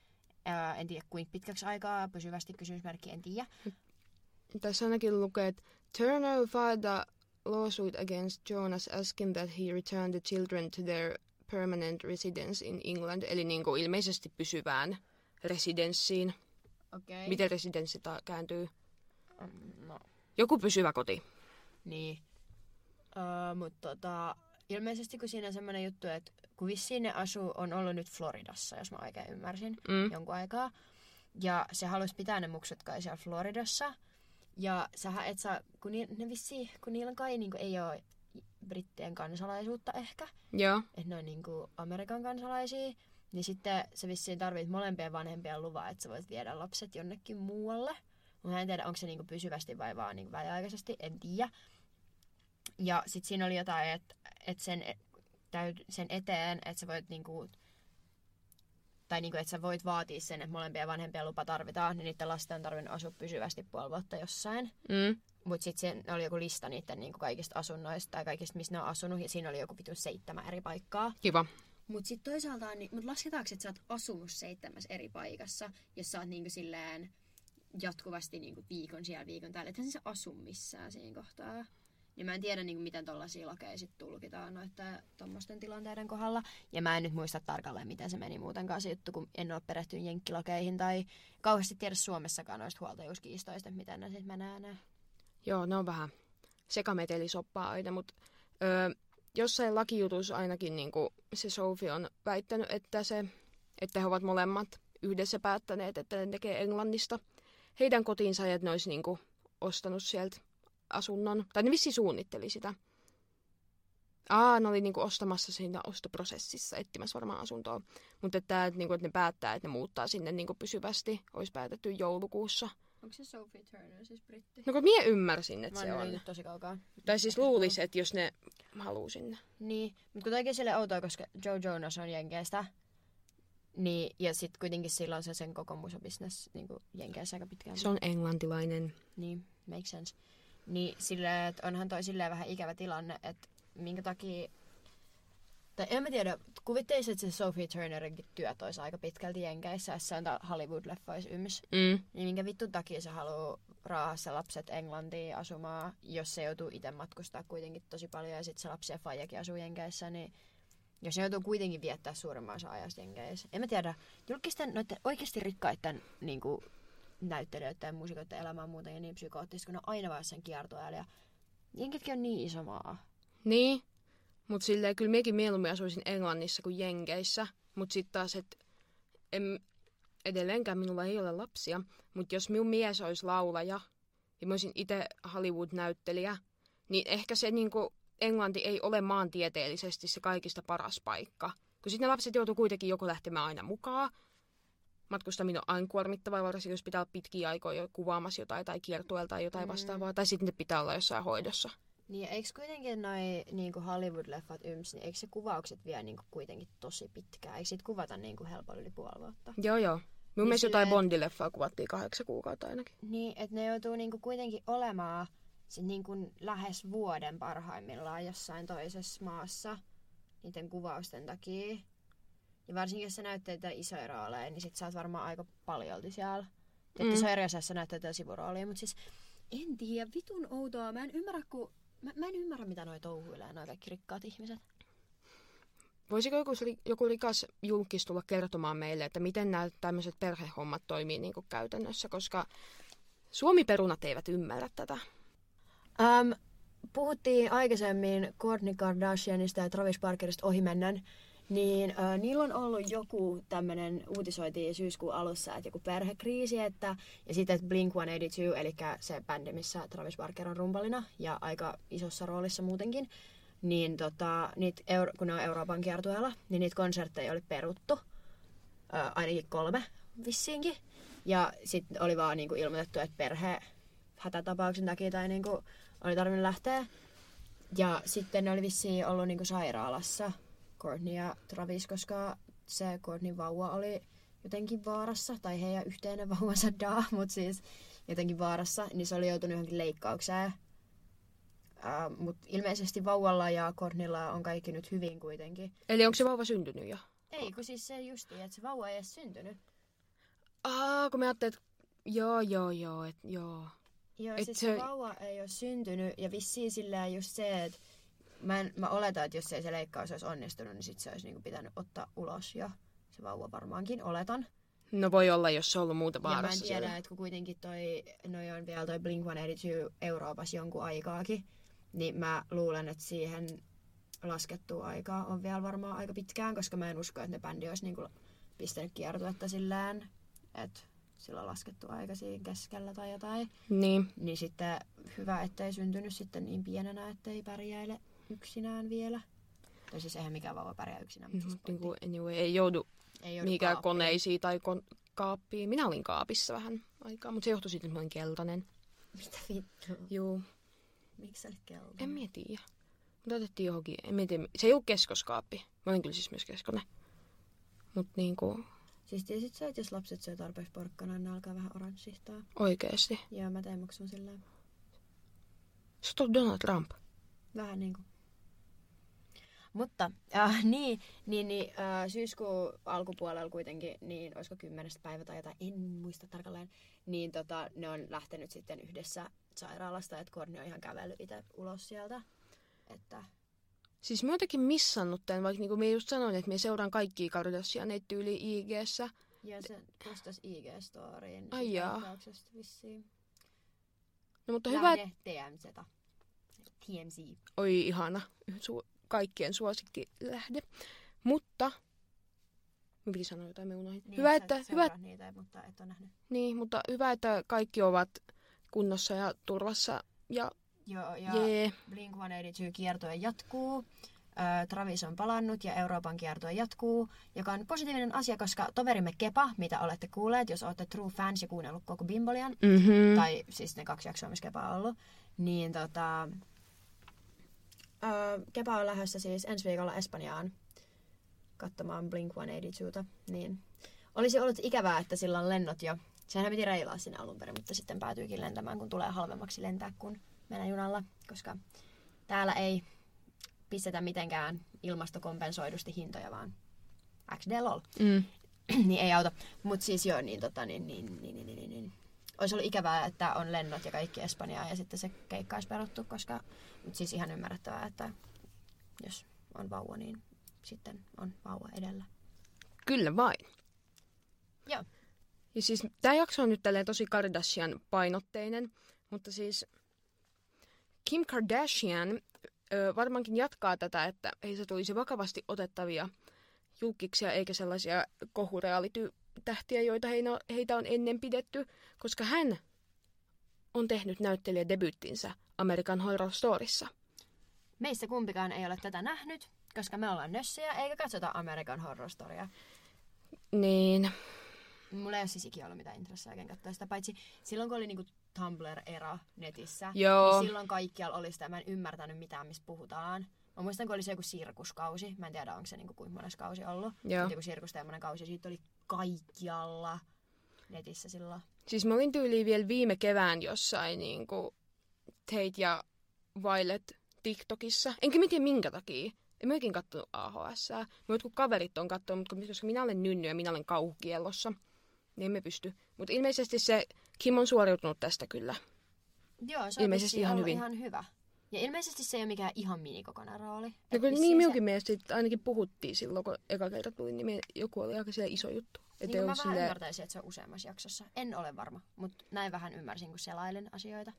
Ää, en tiedä kuinka pitkäksi aikaa, pysyvästi kysymysmerkki, en tiedä. Tässä ainakin lukee, että Turner filed a lawsuit against Jonas asking that he return the children to their permanent residence in England, eli niin kuin ilmeisesti pysyvään residenssiin. Okei. Miten residenssi ta- kääntyy? Mm, No, Joku pysyvä koti. niin. Uh, Mutta tota, ilmeisesti kun siinä on semmoinen juttu, että kun vissiin ne asuu, on ollut nyt Floridassa, jos mä oikein ymmärsin, Mm. jonkun aikaa. Ja se halusi pitää ne muksut kai siellä Floridassa. Ja sähän et saa, kun, ni, ne vissi, kun niillä kai niinku ei ole brittien kansalaisuutta ehkä, Joo. että ne on niinku Amerikan kansalaisia, niin sitten se vissiin tarvit molempien vanhempien luvan, että sä voit viedä lapset jonnekin muualle. Mä en tiedä, onko se niinku pysyvästi vai vaan niinku väliaikaisesti, en tiedä. Ja sitten siinä oli jotain, että et sen, täyt, sen eteen, että sä voit niinku, tai niinku, että sä voit vaatia sen, että molempien vanhempien lupa tarvitaan, niin niiden lasten on tarvinnut asua pysyvästi puoli vuotta jossain. Mm. Mutta sitten oli joku lista niiden niinku kaikista asunnoista tai kaikista, missä ne on asunut, ja siinä oli joku vitun seitsemän eri paikkaa. Kiva. Mutta sitten toisaalta, niin, mut lasketaanko, että sä oot asunut seitsemässä eri paikassa, jos sä oot niinku silleen jatkuvasti niinku viikon siellä viikon täällä. Ethän sä asu missään siinä kohtaa. Niin mä en tiedä, niinku, miten tollaisia lakeja sit tulkitaan noiden tommosten tilanteiden kohdalla. Ja mä en nyt muista tarkalleen, miten se meni muutenkaan se juttu, kun en ole perehtynyt jenkkilakeihin tai kauheasti tiedä Suomessakaan noista huoltajuuskiistoista, miten ne sitten menee ne. Joo, ne on vähän sekametelisoppaa aina, mutta öö, jossain lakijutussa ainakin niin se Sophie on väittänyt, että, se, että he ovat molemmat yhdessä päättäneet, että ne tekee Englannista heidän kotiinsa ja että ne olisi niin kuin, ostanut sieltä asunnon. Tai ne vissi suunnitteli sitä. Aa, ne oli niinku ostamassa siinä ostoprosessissa, etsimässä varmaan asuntoa. Mutta että, että, niinku, että ne päättää, että ne muuttaa sinne niinku pysyvästi. Olisi päätetty joulukuussa. Onko se Sophie Turner siis britti? No kun mie ymmärsin, että Mä se on. nyt tosi kaukaa. Tai siis luulisi, että jos ne haluu sinne. Niin, mutta kun toikin sille outoa, koska Joe Jonas on Jenkeistä, niin, ja sitten kuitenkin sillä on se sen koko musabisnes niin Jenkeissä aika pitkään. Se on englantilainen. Niin, make sense. Niin silleen, että onhan toi silleen vähän ikävä tilanne, että minkä takia... Tai en mä tiedä, kuvittelisit, että se Sophie Turnerinkin työt olisi aika pitkälti Jenkeissä, se on Hollywood-leffoissa yms. Mm. Niin minkä vittu takia se haluaa raahassa lapset Englantiin asumaan, jos se joutuu itse matkustaa kuitenkin tosi paljon ja sitten se lapsi ja faijakin asuu Jenkeissä, niin jos ne joutuu kuitenkin viettää suurimman osan ajasta Jenkeissä. En mä tiedä, julkisten noiden oikeasti rikkaiden niin kuin, näyttelijöiden ja muusikoiden elämä on muutenkin niin psykoottista, kun ne on aina vaan sen kiertoajalla ja Jenkitkin on niin iso maa. Niin. Mutta silleen kyllä miekin mieluummin asuisin Englannissa kuin Jenkeissä. Mutta sitten taas, että en, edelleenkään minulla ei ole lapsia. Mutta jos minun mies olisi laulaja ja mä olisin itse Hollywood-näyttelijä, niin ehkä se niinku, Englanti ei ole maantieteellisesti se kaikista paras paikka. Kun sitten ne lapset joutuu kuitenkin joko lähtemään aina mukaan. Matkustaminen on aina kuormittavaa, varsinkin jos pitää olla pitkiä aikoja kuvaamassa jotain tai kiertueella tai jotain Mm. vastaavaa. Tai sitten ne pitää olla jossain hoidossa. Niin eikö kuitenkin noi niinku Hollywood-leffat yms, niin eikö se kuvaukset vie niinku kuitenkin tosi pitkään? Eikö sit kuvata niinku helpolla yli puoli vuotta? Joo, joo. Mun Niin mielestä jotain Bondileffaa kuvattiin kahdeksan kuukautta ainakin. Niin, että ne joutuu niinku kuitenkin olemaan sit niinku lähes vuoden parhaimmillaan jossain toisessa maassa niiden kuvausten takia. Ja varsinkin jos sä näytteet isoja rooleja, niin sit sä oot varmaan aika paljolti siellä. Että Mm. mm. se on eri osassa näyttää sivuroolia, mutta siis en tiedä, vitun outoa. Mä en ymmärrä, kun... Mä, mä en ymmärrä, mitä noi touhuilee, noi kaikki rikkaat ihmiset. Voisiko joku, joku rikas julkis tulla kertomaan meille, että miten nämä tämmöiset perhehommat toimii niin kuin käytännössä, koska Suomi-perunat eivät ymmärrä tätä. Um, puhuttiin aikaisemmin Kourtney Kardashianista ja Travis Barkerista ohimennen, niin uh, niillä on ollut joku tämmöinen, uutisoitiin syyskuun alussa, että joku perhekriisi, että, ja sitten että Blink-182, eli se bändi, missä Travis Barker on rumpalina ja aika isossa roolissa muutenkin, niin tota, niitä, Euro- kun ne on Euroopan kiertueella, niin niitä konsertteja oli peruttu, uh, ainakin kolme vissiinkin. Ja sitten oli vaan niinku ilmoitettu, että perhe hätätapauksen takia tai niinku oli tarvinnut lähteä. Ja sitten ne oli vissiin ollut niinku sairaalassa, Courtney ja Travis, koska se Courtneyn vauva oli jotenkin vaarassa, tai heidän yhteinen vauvansa daa, mutta siis jotenkin vaarassa, niin se oli joutunut johonkin leikkaukseen. Uh, mutta ilmeisesti vauvalla ja Courtneylla on kaikki nyt hyvin kuitenkin. Eli onko se vauva syntynyt jo? Ei, kun siis se justi, että se vauva ei edes syntynyt. Aa, kun me ajattelin, että joo, joo, joo, et, joo. Joo, Et siis se- se vauva ei ole syntynyt ja vissiin silleen just se, että mä, en, mä oletan, että jos ei se leikkaus olisi onnistunut, niin sit se olisi niinku pitänyt ottaa ulos jo. Se vauva varmaankin, oletan. No voi olla, jos se on ollut muuta Ja mä en vaarassa tiedä, siellä. että kun kuitenkin toi, noi on vielä toi Blink-182 Euroopassa jonkun aikaakin, niin mä luulen, että siihen laskettua aikaa on vielä varmaan aika pitkään, koska mä en usko, että ne bändi olisi niinku pistänyt kiertuetta sillään, että sillä on laskettu aika siinä keskellä tai jotain. Niin. Niin sitten hyvä, ettei syntynyt sitten niin pienenä, ettei pärjäile yksinään vielä. Tai siis eihän mikään vauva pärjää yksinään. Mutta siis Mutta niin pointti. kuin, anyway, ei joudu ei joudu mihinkään kaappiin. koneisiin tai kon- kaappiin. Minä olin kaapissa vähän aikaa, mutta se johtui siitä, että mä olin keltainen. Mitä vittua? Juu, Miksi sä olit keltainen? en mä tiedä. Mutta otettiin johonkin, en mä tiedä. Se ei ollut keskoskaappi. Mä olin kyllä siis myös keskonen. Mutta niinku, Siis tiesit sä, että jos lapset syö tarpeeksi porkkana, niin ne alkaa vähän oranssihtaa. oikeesti. Joo, mä tein maksun sillä Se on Donald Trump. Vähän niinku. Mutta äh, niin, niin, niin äh, syyskuun alkupuolella kuitenkin, niin olisiko kymmenestä päivä tai jotain, en muista tarkalleen, niin tota, ne on lähtenyt sitten yhdessä sairaalasta, että Korni on ihan kävellyt itse ulos sieltä. Että Siis mä jotenkin missannut tämän, vaikka niinku mä just sanoin, että mä seuraan kaikkia Kardashianeita tyyli IGssä. ja se postas IG-storiin Ai jaa. vissiin. No mutta hyvä, Lähde TMZ. TMZ. oi ihana, su- kaikkien suosikki lähde. Mutta, mä piti sanoa jotain, mä unohdin. Niin, hyvä, että, et hyvä, niitä, mutta et ole nähnyt. niin, mutta hyvä, että kaikki ovat kunnossa ja turvassa. Ja, Joo, ja jee, Blink-182 kiertue jatkuu. Travis on palannut ja Euroopan kiertue jatkuu, joka on positiivinen asia, koska toverimme Kepa, mitä olette kuulleet, jos olette true fans ja kuunnellut koko Bimbolian, mhm. tai siis ne kaksi jaksoa, missä Kepa on ollut, niin tota, Kepa on lähdössä siis ensi viikolla Espanjaan katsomaan Blink-182, niin olisi ollut ikävää, että sillä on lennot jo. Sehän piti reilaa sinne alun perin, mutta sitten päätyykin lentämään, kun tulee halvemmaksi lentää kuin mennä junalla, koska täällä ei pistetä mitenkään ilmastokompensoidusti hintoja, vaan XD lol. Mm. niin ei auta. Mutta siis joo, niin, tota, niin, niin, niin, niin, niin, niin. Olisi ollut ikävää, että on lennot ja kaikki Espanjaa ja sitten se keikka olisi peruttu, koska mutta siis ihan ymmärrettävää, että jos on vauva, niin sitten on vauva edellä. Kyllä vain. Joo. Ja siis tämä jakso on nyt tälleen tosi Kardashian painotteinen, mutta siis Kim Kardashian ö, varmaankin jatkaa tätä, että ei se tulisi vakavasti otettavia julkiksia eikä sellaisia kohureality-tähtiä, joita heitä on ennen pidetty, koska hän on tehnyt näyttelijädebyyttinsä American Horror Storyssa. Meistä kumpikaan ei ole tätä nähnyt, koska me ollaan nössejä eikä katsota American Horror Storya. Niin, Mulla ei ole siis ikinä ollut mitään intressiä oikein katsoa sitä, paitsi silloin kun oli niinku Tumblr-era netissä, Joo. niin silloin kaikkialla oli sitä, mä en ymmärtänyt mitään, mistä puhutaan. Mä muistan, kun oli se joku sirkuskausi, mä en tiedä, onko se niinku kuinka mones kausi ollut, Joo. joku sirkusteemainen kausi, ja siitä oli kaikkialla netissä silloin. Siis mä olin tyyliin vielä viime kevään jossain niin kuin Tate ja Violet TikTokissa. Enkä mä tiedä minkä takia. En mä oikein kattonut AHS. Mä jotkut kaverit on kattonut, mutta koska minä olen nynny ja minä olen kauhukiellossa, niin emme pysty. Mutta ilmeisesti se Kim on suoriutunut tästä kyllä. Joo, se on Ilmeisesti ihan hyvin. ihan hyvä. Ja ilmeisesti se ei ole mikään ihan minikokoinen rooli. No Et vissiin niin se- minunkin mielestä sit ainakin puhuttiin silloin, kun eka kerta tuli, niin joku oli aika siellä iso juttu. Niin kuin ei mä vähän silleen- ymmärtäisin, että se on useammassa jaksossa. En ole varma, mutta näin vähän ymmärsin, kun selailen asioita.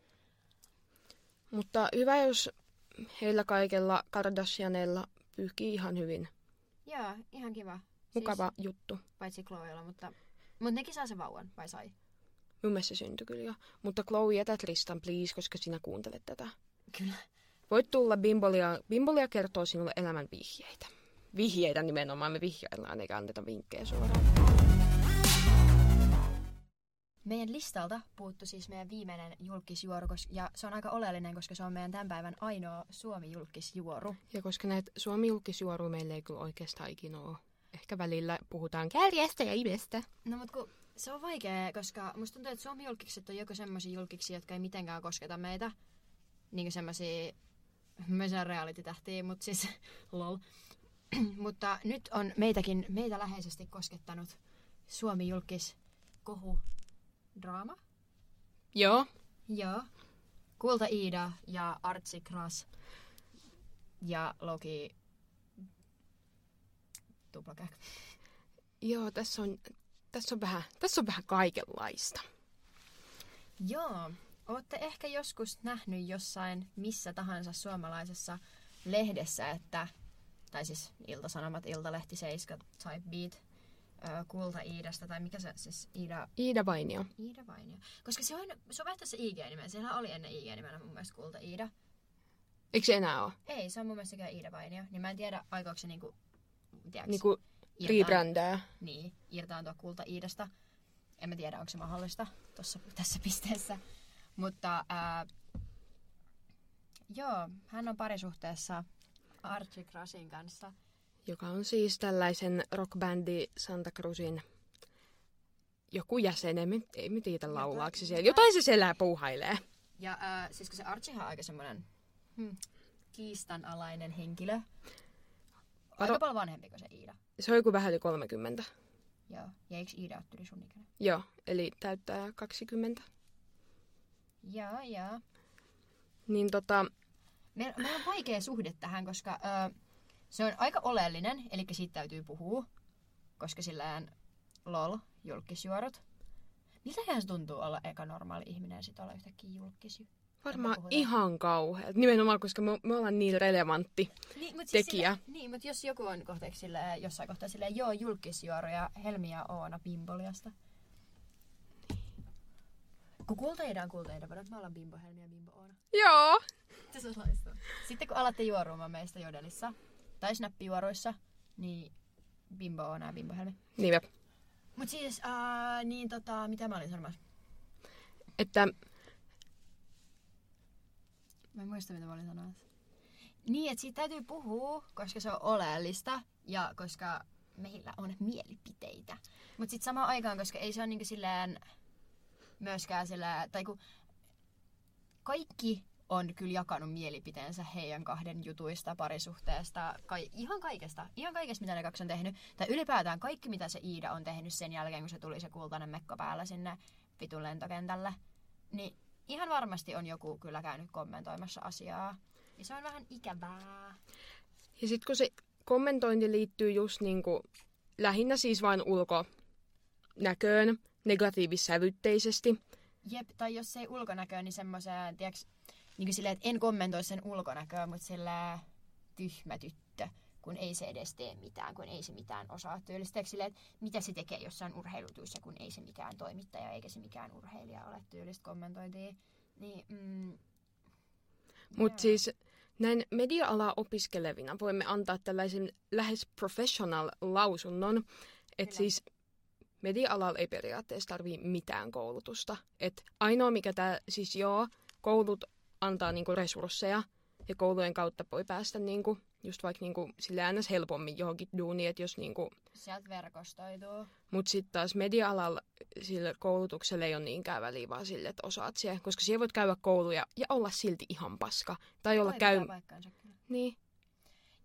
Mutta hyvä, jos heillä kaikella Kardashianilla pyyhkii ihan hyvin. Joo, ihan kiva. Mukava juttu. Siis, paitsi Chloella, mutta... Mutta nekin saa sen vauvan, vai sai? Mun mielestä se syntyi kyllä jo. Mutta Chloe, jätä Tristan, please, koska sinä kuuntelet tätä. Kyllä. Voit tulla Bimbolia. Bimbolia kertoo sinulle elämän vihjeitä. Vihjeitä nimenomaan, me vihjaillaan eikä anneta vinkkejä suoraan. Meidän listalta puuttu siis meidän viimeinen julkisjuoru, kos- ja se on aika oleellinen, koska se on meidän tämän päivän ainoa Suomi-julkisjuoru. Ja koska näitä suomi julkisjuoruja meillä ei kyllä oikeastaan ikinä ole. Ehkä välillä puhutaan kärjestä ja imestä. No mut kun se on vaikea, koska musta tuntuu, että Suomi-julkikset on joko semmoisia julkiksi, jotka ei mitenkään kosketa meitä. Niin mä sanon reality-tähtiä, mutta siis lol. mutta nyt on meitäkin, meitä läheisesti koskettanut Suomi-julkis kohu draama. Joo. Joo. Kulta Iida ja Artsi Kras ja Loki tuplakäk. Joo, tässä on, tässä on, vähän, tässä on vähän kaikenlaista. Joo. Ootte ehkä joskus nähnyt jossain missä tahansa suomalaisessa lehdessä, että, tai siis Ilta-Sanomat, Iltalehti, Seiska, Type Beat, Kulta Iidasta, tai mikä se siis Iida, Iida Vainio. Iida Vainio. Koska se on, se on vaihtanut se IG-nimen. Siellä oli ennen IG-nimenä mun mielestä Kulta Iida. Eikö se enää ole? Ei, se on mun mielestä Iida Vainio. Niin mä en tiedä, aikooko se niinku, tiedätkö, Niinku irtaan- rebrändää. Niin, irtaantua Kulta Iidasta. En mä tiedä, onko se mahdollista tossa, tässä pisteessä. Mutta ää, joo, hän on parisuhteessa Archie Krasin kanssa. joka on siis tällaisen rockbändi Santa Cruzin joku jäsen, ei me, ei me tiedä laulaako se siellä. Jotain se siellä puuhailee. Ja ää, siis kun se Archie on aika semmoinen hmm, kiistanalainen henkilö. Aika Varo- paljon vanhempi kuin se Iida. Se on joku vähän yli 30. Joo. Ja eikö Iida ole sun ikäinen? Joo, eli täyttää 20. Joo, joo. Niin tota, Meillä, meillä on vaikea suhde tähän, koska ö, se on aika oleellinen, eli siitä täytyy puhua, koska sillään lol, julkisjuorut. Miltähän se tuntuu olla eka normaali ihminen ja sitten olla yhtäkkiä julkisju? varmaan ihan kauheat. Nimenomaan, koska me, me ollaan niin relevantti. Niin, mutta Tekijä. Siis sille, niin, mutta jos joku on kohteeksi silleen, jossain kohtaa silleen, joo, julkisjuoro ja Helmi ja Oona Bimboliasta. Kun kultaida on kultaida, vaan me ollaan Bimbo Helmi ja Bimbo Oona. Joo. Se on. Sitten kun alatte juorumaan meistä jodelissa tai snappijuoruissa, niin Bimbo Oona ja Bimbo Helmi. Niin me. Mut siis, ää, niin tota, mitä mä olin sanomassa? Että Mä en muista, mitä mä olin sanomassa. Niin, että siitä täytyy puhua, koska se on oleellista ja koska meillä on mielipiteitä. Mutta sitten samaan aikaan, koska ei se ole niinku silleen myöskään sillä, tai kun kaikki on kyllä jakanut mielipiteensä heidän kahden jutuista, parisuhteesta, kai, ihan kaikesta, ihan kaikesta mitä ne kaksi on tehnyt. Tai ylipäätään kaikki mitä se Iida on tehnyt sen jälkeen, kun se tuli se kultainen mekko päällä sinne vitun lentokentälle. Niin ihan varmasti on joku kyllä käynyt kommentoimassa asiaa. Ja se on vähän ikävää. Ja sitten kun se kommentointi liittyy just niinku, lähinnä siis vain ulkonäköön, negatiivissävytteisesti. Jep, tai jos ei ulkonäköä, niin semmoiseen, tiiäks, niin kuin silleen, että en kommentoi sen ulkonäköä, mutta sillä tyhmä tyttö, kun ei se edes tee mitään, kun ei se mitään osaa tyylistä. Silleen, että mitä se tekee jossain urheilutuissa, kun ei se mikään toimittaja eikä se mikään urheilija ole tyylistä kommentointia. Niin, mm, Mutta siis näin media-alaa opiskelevina voimme antaa tällaisen lähes professional lausunnon, että siis media-alalla ei periaatteessa tarvii mitään koulutusta. Et ainoa mikä tämä, siis joo, koulut antaa niinku resursseja ja koulujen kautta voi päästä niinku, just vaikka niinku, sille ns. helpommin johonkin duuniin, että jos niinku, sieltä verkostoituu. mutta sitten taas media-alalla sillä koulutuksella ei ole niinkään väliä vaan sille, että osaat siellä, koska siellä voit käydä kouluja ja olla silti ihan paska. Tai olla käy... Niin.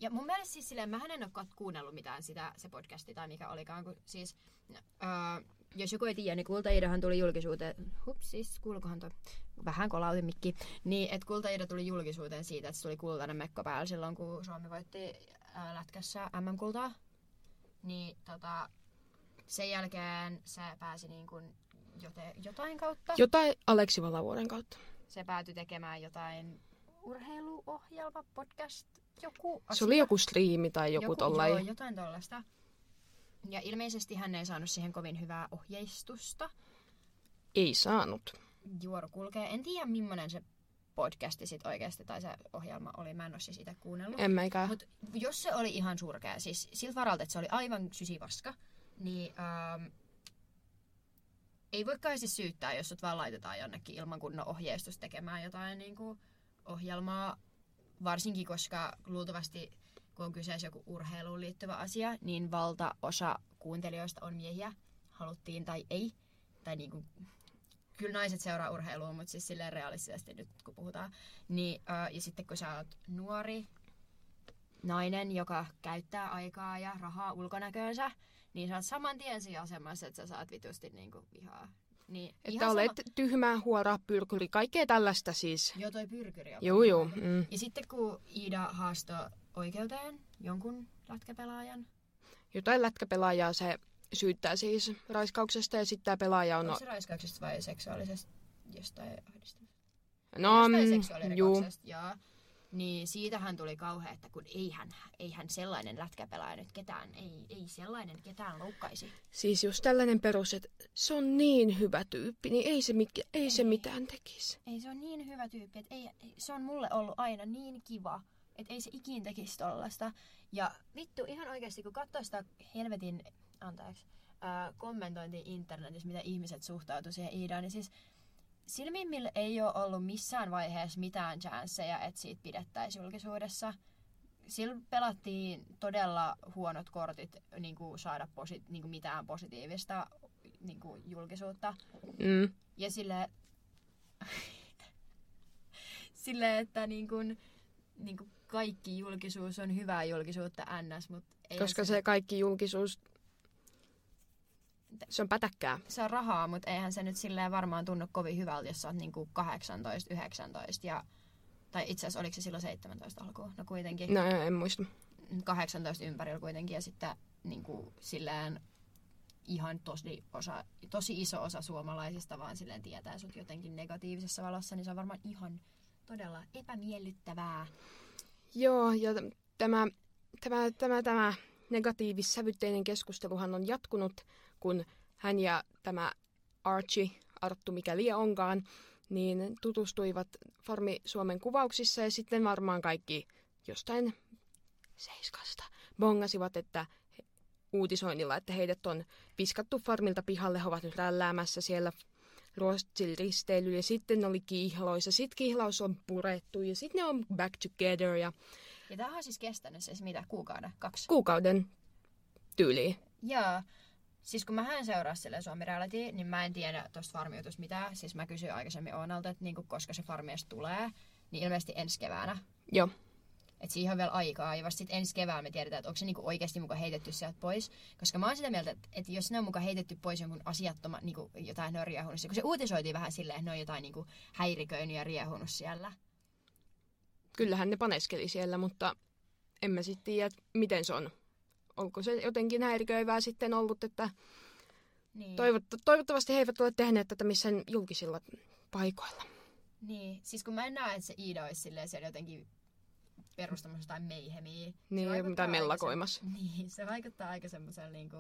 Ja mun mielestä siis silleen, mähän en ole kat- kuunnellut mitään sitä, se podcasti tai mikä olikaan, kun siis, öö, jos joku ei tiedä, niin Kulta-Iidahan tuli julkisuuteen, hups, siis kuulukohan toi, vähän kolautin mikki, niin että Kulta-Iida tuli julkisuuteen siitä, että se tuli kultainen mekko päällä silloin, kun Suomi voitti ää, lätkässä MM-kultaa. Niin tota, sen jälkeen se pääsi niin kuin jote, jotain kautta. Jotain Aleksi Valavuoren kautta. Se päätyi tekemään jotain urheiluohjelma, podcast, joku asia. Se oli joku striimi tai joku, joku Joo, tollain. jotain tollasta. Ja ilmeisesti hän ei saanut siihen kovin hyvää ohjeistusta. Ei saanut. Juoru kulkee. En tiedä, millainen se podcasti sit oikeasti tai se ohjelma oli. Mä en ole siis sitä kuunnellut. En mäikään. Mutta jos se oli ihan surkea, siis siltä varalta, että se oli aivan sysipaska, niin ähm, ei voi kai siis syyttää, jos sut vaan laitetaan jonnekin ilman kunnon ohjeistus tekemään jotain niin kuin, ohjelmaa. Varsinkin, koska luultavasti kun on kyseessä joku urheiluun liittyvä asia, niin valtaosa kuuntelijoista on miehiä, haluttiin tai ei. Tai niin kuin, kyllä naiset seuraa urheilua, mutta siis silleen realistisesti nyt kun puhutaan. Niin, ää, ja sitten kun sä oot nuori nainen, joka käyttää aikaa ja rahaa ulkonäköönsä, niin sä oot saman tien siinä asemassa, että sä saat vitusti niin kuin vihaa Niin, Että olet sama- tyhmä, huora, pyrkyri, kaikkea tällaista siis. Joo, toi pyrkyri on juu. paha. Mm. Ja sitten kun Iida haastoi oikeuteen jonkun lätkäpelaajan, Jotain lätkäpelaajaa se syyttää siis raiskauksesta ja sitten tämä pelaaja on... onko se raiskauksesta vai seksuaalisesta jostain ahdistamisesta? No, jostain mm, juu. joo. Niin siitähän tuli kauhea, että kun eihän, eihän sellainen lätkäpelaaja nyt ketään, ei, ei sellainen ketään loukkaisi. Siis just tällainen perus, että se on niin hyvä tyyppi, niin ei se, mikä, ei se mitään tekisi. Ei se on niin hyvä tyyppi, että ei, ei, se on mulle ollut aina niin kiva, että ei se ikin tekisi tollasta. Ja vittu, ihan oikeasti, kun katsoo sitä helvetin, anteeksi, ää, kommentointia internetissä, mitä ihmiset suhtautuu siihen Iidaan, niin siis Silmimmillä ei ole ollut missään vaiheessa mitään chanceja, että siitä pidettäisiin julkisuudessa. Sillä pelattiin todella huonot kortit niin kuin saada posi- niin kuin mitään positiivista niin kuin julkisuutta. Mm. Ja sille, sille että niin kuin, niin kuin kaikki julkisuus on hyvää julkisuutta ns, mutta ei Koska se kaikki julkisuus, se on pätäkkää. se on rahaa, mutta eihän se nyt silleen varmaan tunnu kovin hyvältä, jos sä oot niinku 18, 19 ja tai itse asiassa oliko se silloin 17 alkuun? No kuitenkin. No en muista. 18 ympärillä kuitenkin ja sitten niinku silleen ihan tosi, osa, tosi iso osa suomalaisista vaan silleen tietää sut jotenkin negatiivisessa valossa, niin se on varmaan ihan todella epämiellyttävää. Joo, ja t- tämä, tämä, tämä, tämä negatiivissävytteinen keskusteluhan on jatkunut, kun hän ja tämä Archie, Arttu mikä lie onkaan, niin tutustuivat Farmi Suomen kuvauksissa ja sitten varmaan kaikki jostain seiskasta bongasivat, että uutisoinnilla, että heidät on piskattu farmilta pihalle, he ovat nyt rälläämässä siellä Ruotsin risteilyllä ja sitten oli kihlaus ja sitten kihlaus on purettu ja sitten ne on back together ja Ja tämä on siis kestänyt siis mitä, kuukauden, kaksi? kuukauden tyyliin. Joo. Siis kun mä en seuraa sille Suomi Reality, niin mä en tiedä tuosta farmiutusta mitään. Siis mä kysyin aikaisemmin Oonalta, että niinku, koska se farmi edes tulee, niin ilmeisesti ensi keväänä. Joo. Et siihen on vielä aikaa ja vasta sitten ensi kevään me tiedetään, että onko se niinku oikeasti muka heitetty sieltä pois. Koska mä oon sitä mieltä, että, että jos ne on muka heitetty pois jonkun asiattoma, niinku jotain ne on riehunut, kun se uutisoitiin vähän silleen, että ne on jotain niinku häiriköinyt ja riehunut siellä. Kyllähän ne paneskeli siellä, mutta en mä sitten tiedä, miten se on. Onko se jotenkin häiriköivää sitten ollut, että Niin. toivottu, toivottavasti he eivät ole tehneet tätä missään julkisilla paikoilla. Niin, siis kun mä en näe, että se Iida olisi silleen siellä jotenkin perustamassa jotain meihemiä. Niin, mitä mellakoimassa. Se, niin, se vaikuttaa aika semmoisella niinku...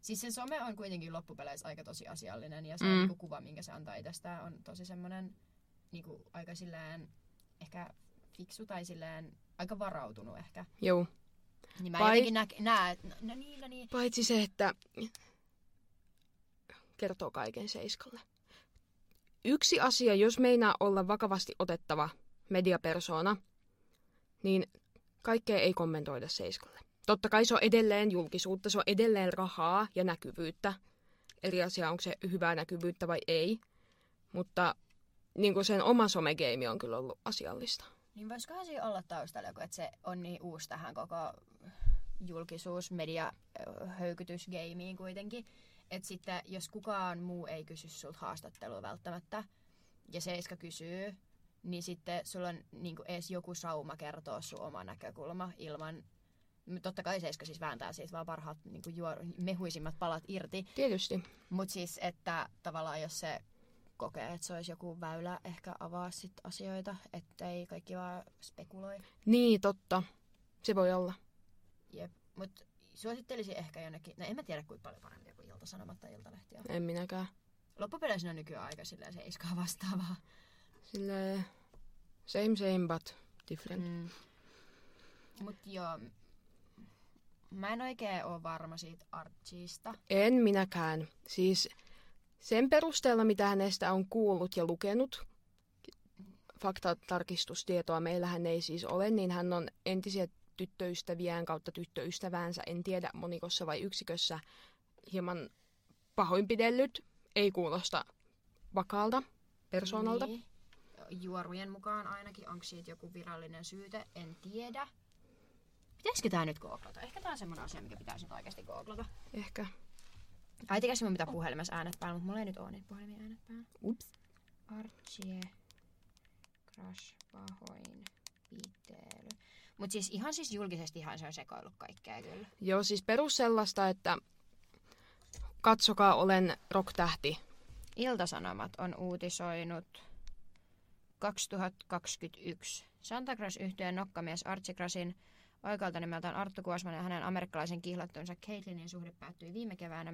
Siis sen some on kuitenkin loppupeleissä aika tosi asiallinen ja se mm. Niinku kuva, minkä se antaa itsestään, on tosi semmoinen niinku aika silleen ehkä fiksu tai silleen aika varautunut ehkä. Joo. Niin mä jotenkin nä- näen, että no, no niin, no niin. Paitsi se, että kertoo kaiken Seiskalle. Yksi asia, jos meinaa olla vakavasti otettava mediapersona, niin kaikkea ei kommentoida Seiskalle. Totta kai se on edelleen julkisuutta, se on edelleen rahaa ja näkyvyyttä. Eri asia, onko se hyvää näkyvyyttä vai ei. Mutta niin kuin sen oma somegeimi on kyllä ollut asiallista. Niin voisikohan siinä olla taustalla joku, että se on niin uusi tähän koko julkisuus, media, ö, höykytysgeimiin kuitenkin. Että sitten jos kukaan muu ei kysy sulta haastattelua välttämättä, ja Seiska kysyy, niin sitten sulla on niin edes joku sauma kertoa sun oma näkökulma ilman... Totta kai Seiska siis vääntää siitä vaan parhaat niin juor, mehuisimmat palat irti, Tietysti. mutta siis, että tavallaan jos se kokee, että se olisi joku väylä ehkä avaa sit asioita, ettei kaikki vaan spekuloi. Niin, totta. Se voi olla. Jep. Mutta suosittelisin ehkä jonnekin, no en mä tiedä kuinka paljon parempi kuin Ilta-Sanomat tai Iltalehti on. En minäkään. Loppupeleissä on nykyään aika silleen seiskaa vastaavaa. Sille same same but different. Mm. Mut joo, mä en oikein ole varma siitä Archista. En minäkään. Siis sen perusteella, mitä hänestä on kuullut ja lukenut, faktatarkistustietoa meillähän ei siis ole, niin hän on entisiä tyttöystäviään kautta tyttöystäväänsä, en tiedä monikossa vai yksikössä, hieman pahoinpidellyt. Ei kuulosta vakaalta persoonalta. Niin. Juorujen mukaan ainakin, onko siitä joku virallinen syyte, en tiedä. Pitäisikö tää nyt googlata? Ehkä tää on semmonen asia, mikä pitäisi nyt oikeasti googlata. Ehkä. Ai tekäs mun pitää puhelimessa äänet päällä, mutta mulla ei nyt oo niitä puhelimia äänet päällä. Ups. Archie Crash pahoin pitely. Mut siis ihan siis julkisesti ihan se on sekoillut kaikkea kyllä. Joo, siis perus sellaista, että katsokaa, olen rock-tähti. Iltasanomat on uutisoinut 2021. Santa Claus-yhtyeen nokkamies Archie Crashin oikealta nimeltään Arttu Kuosman ja hänen amerikkalaisen kihlattunsa Caitlinin suhde päättyi viime keväänä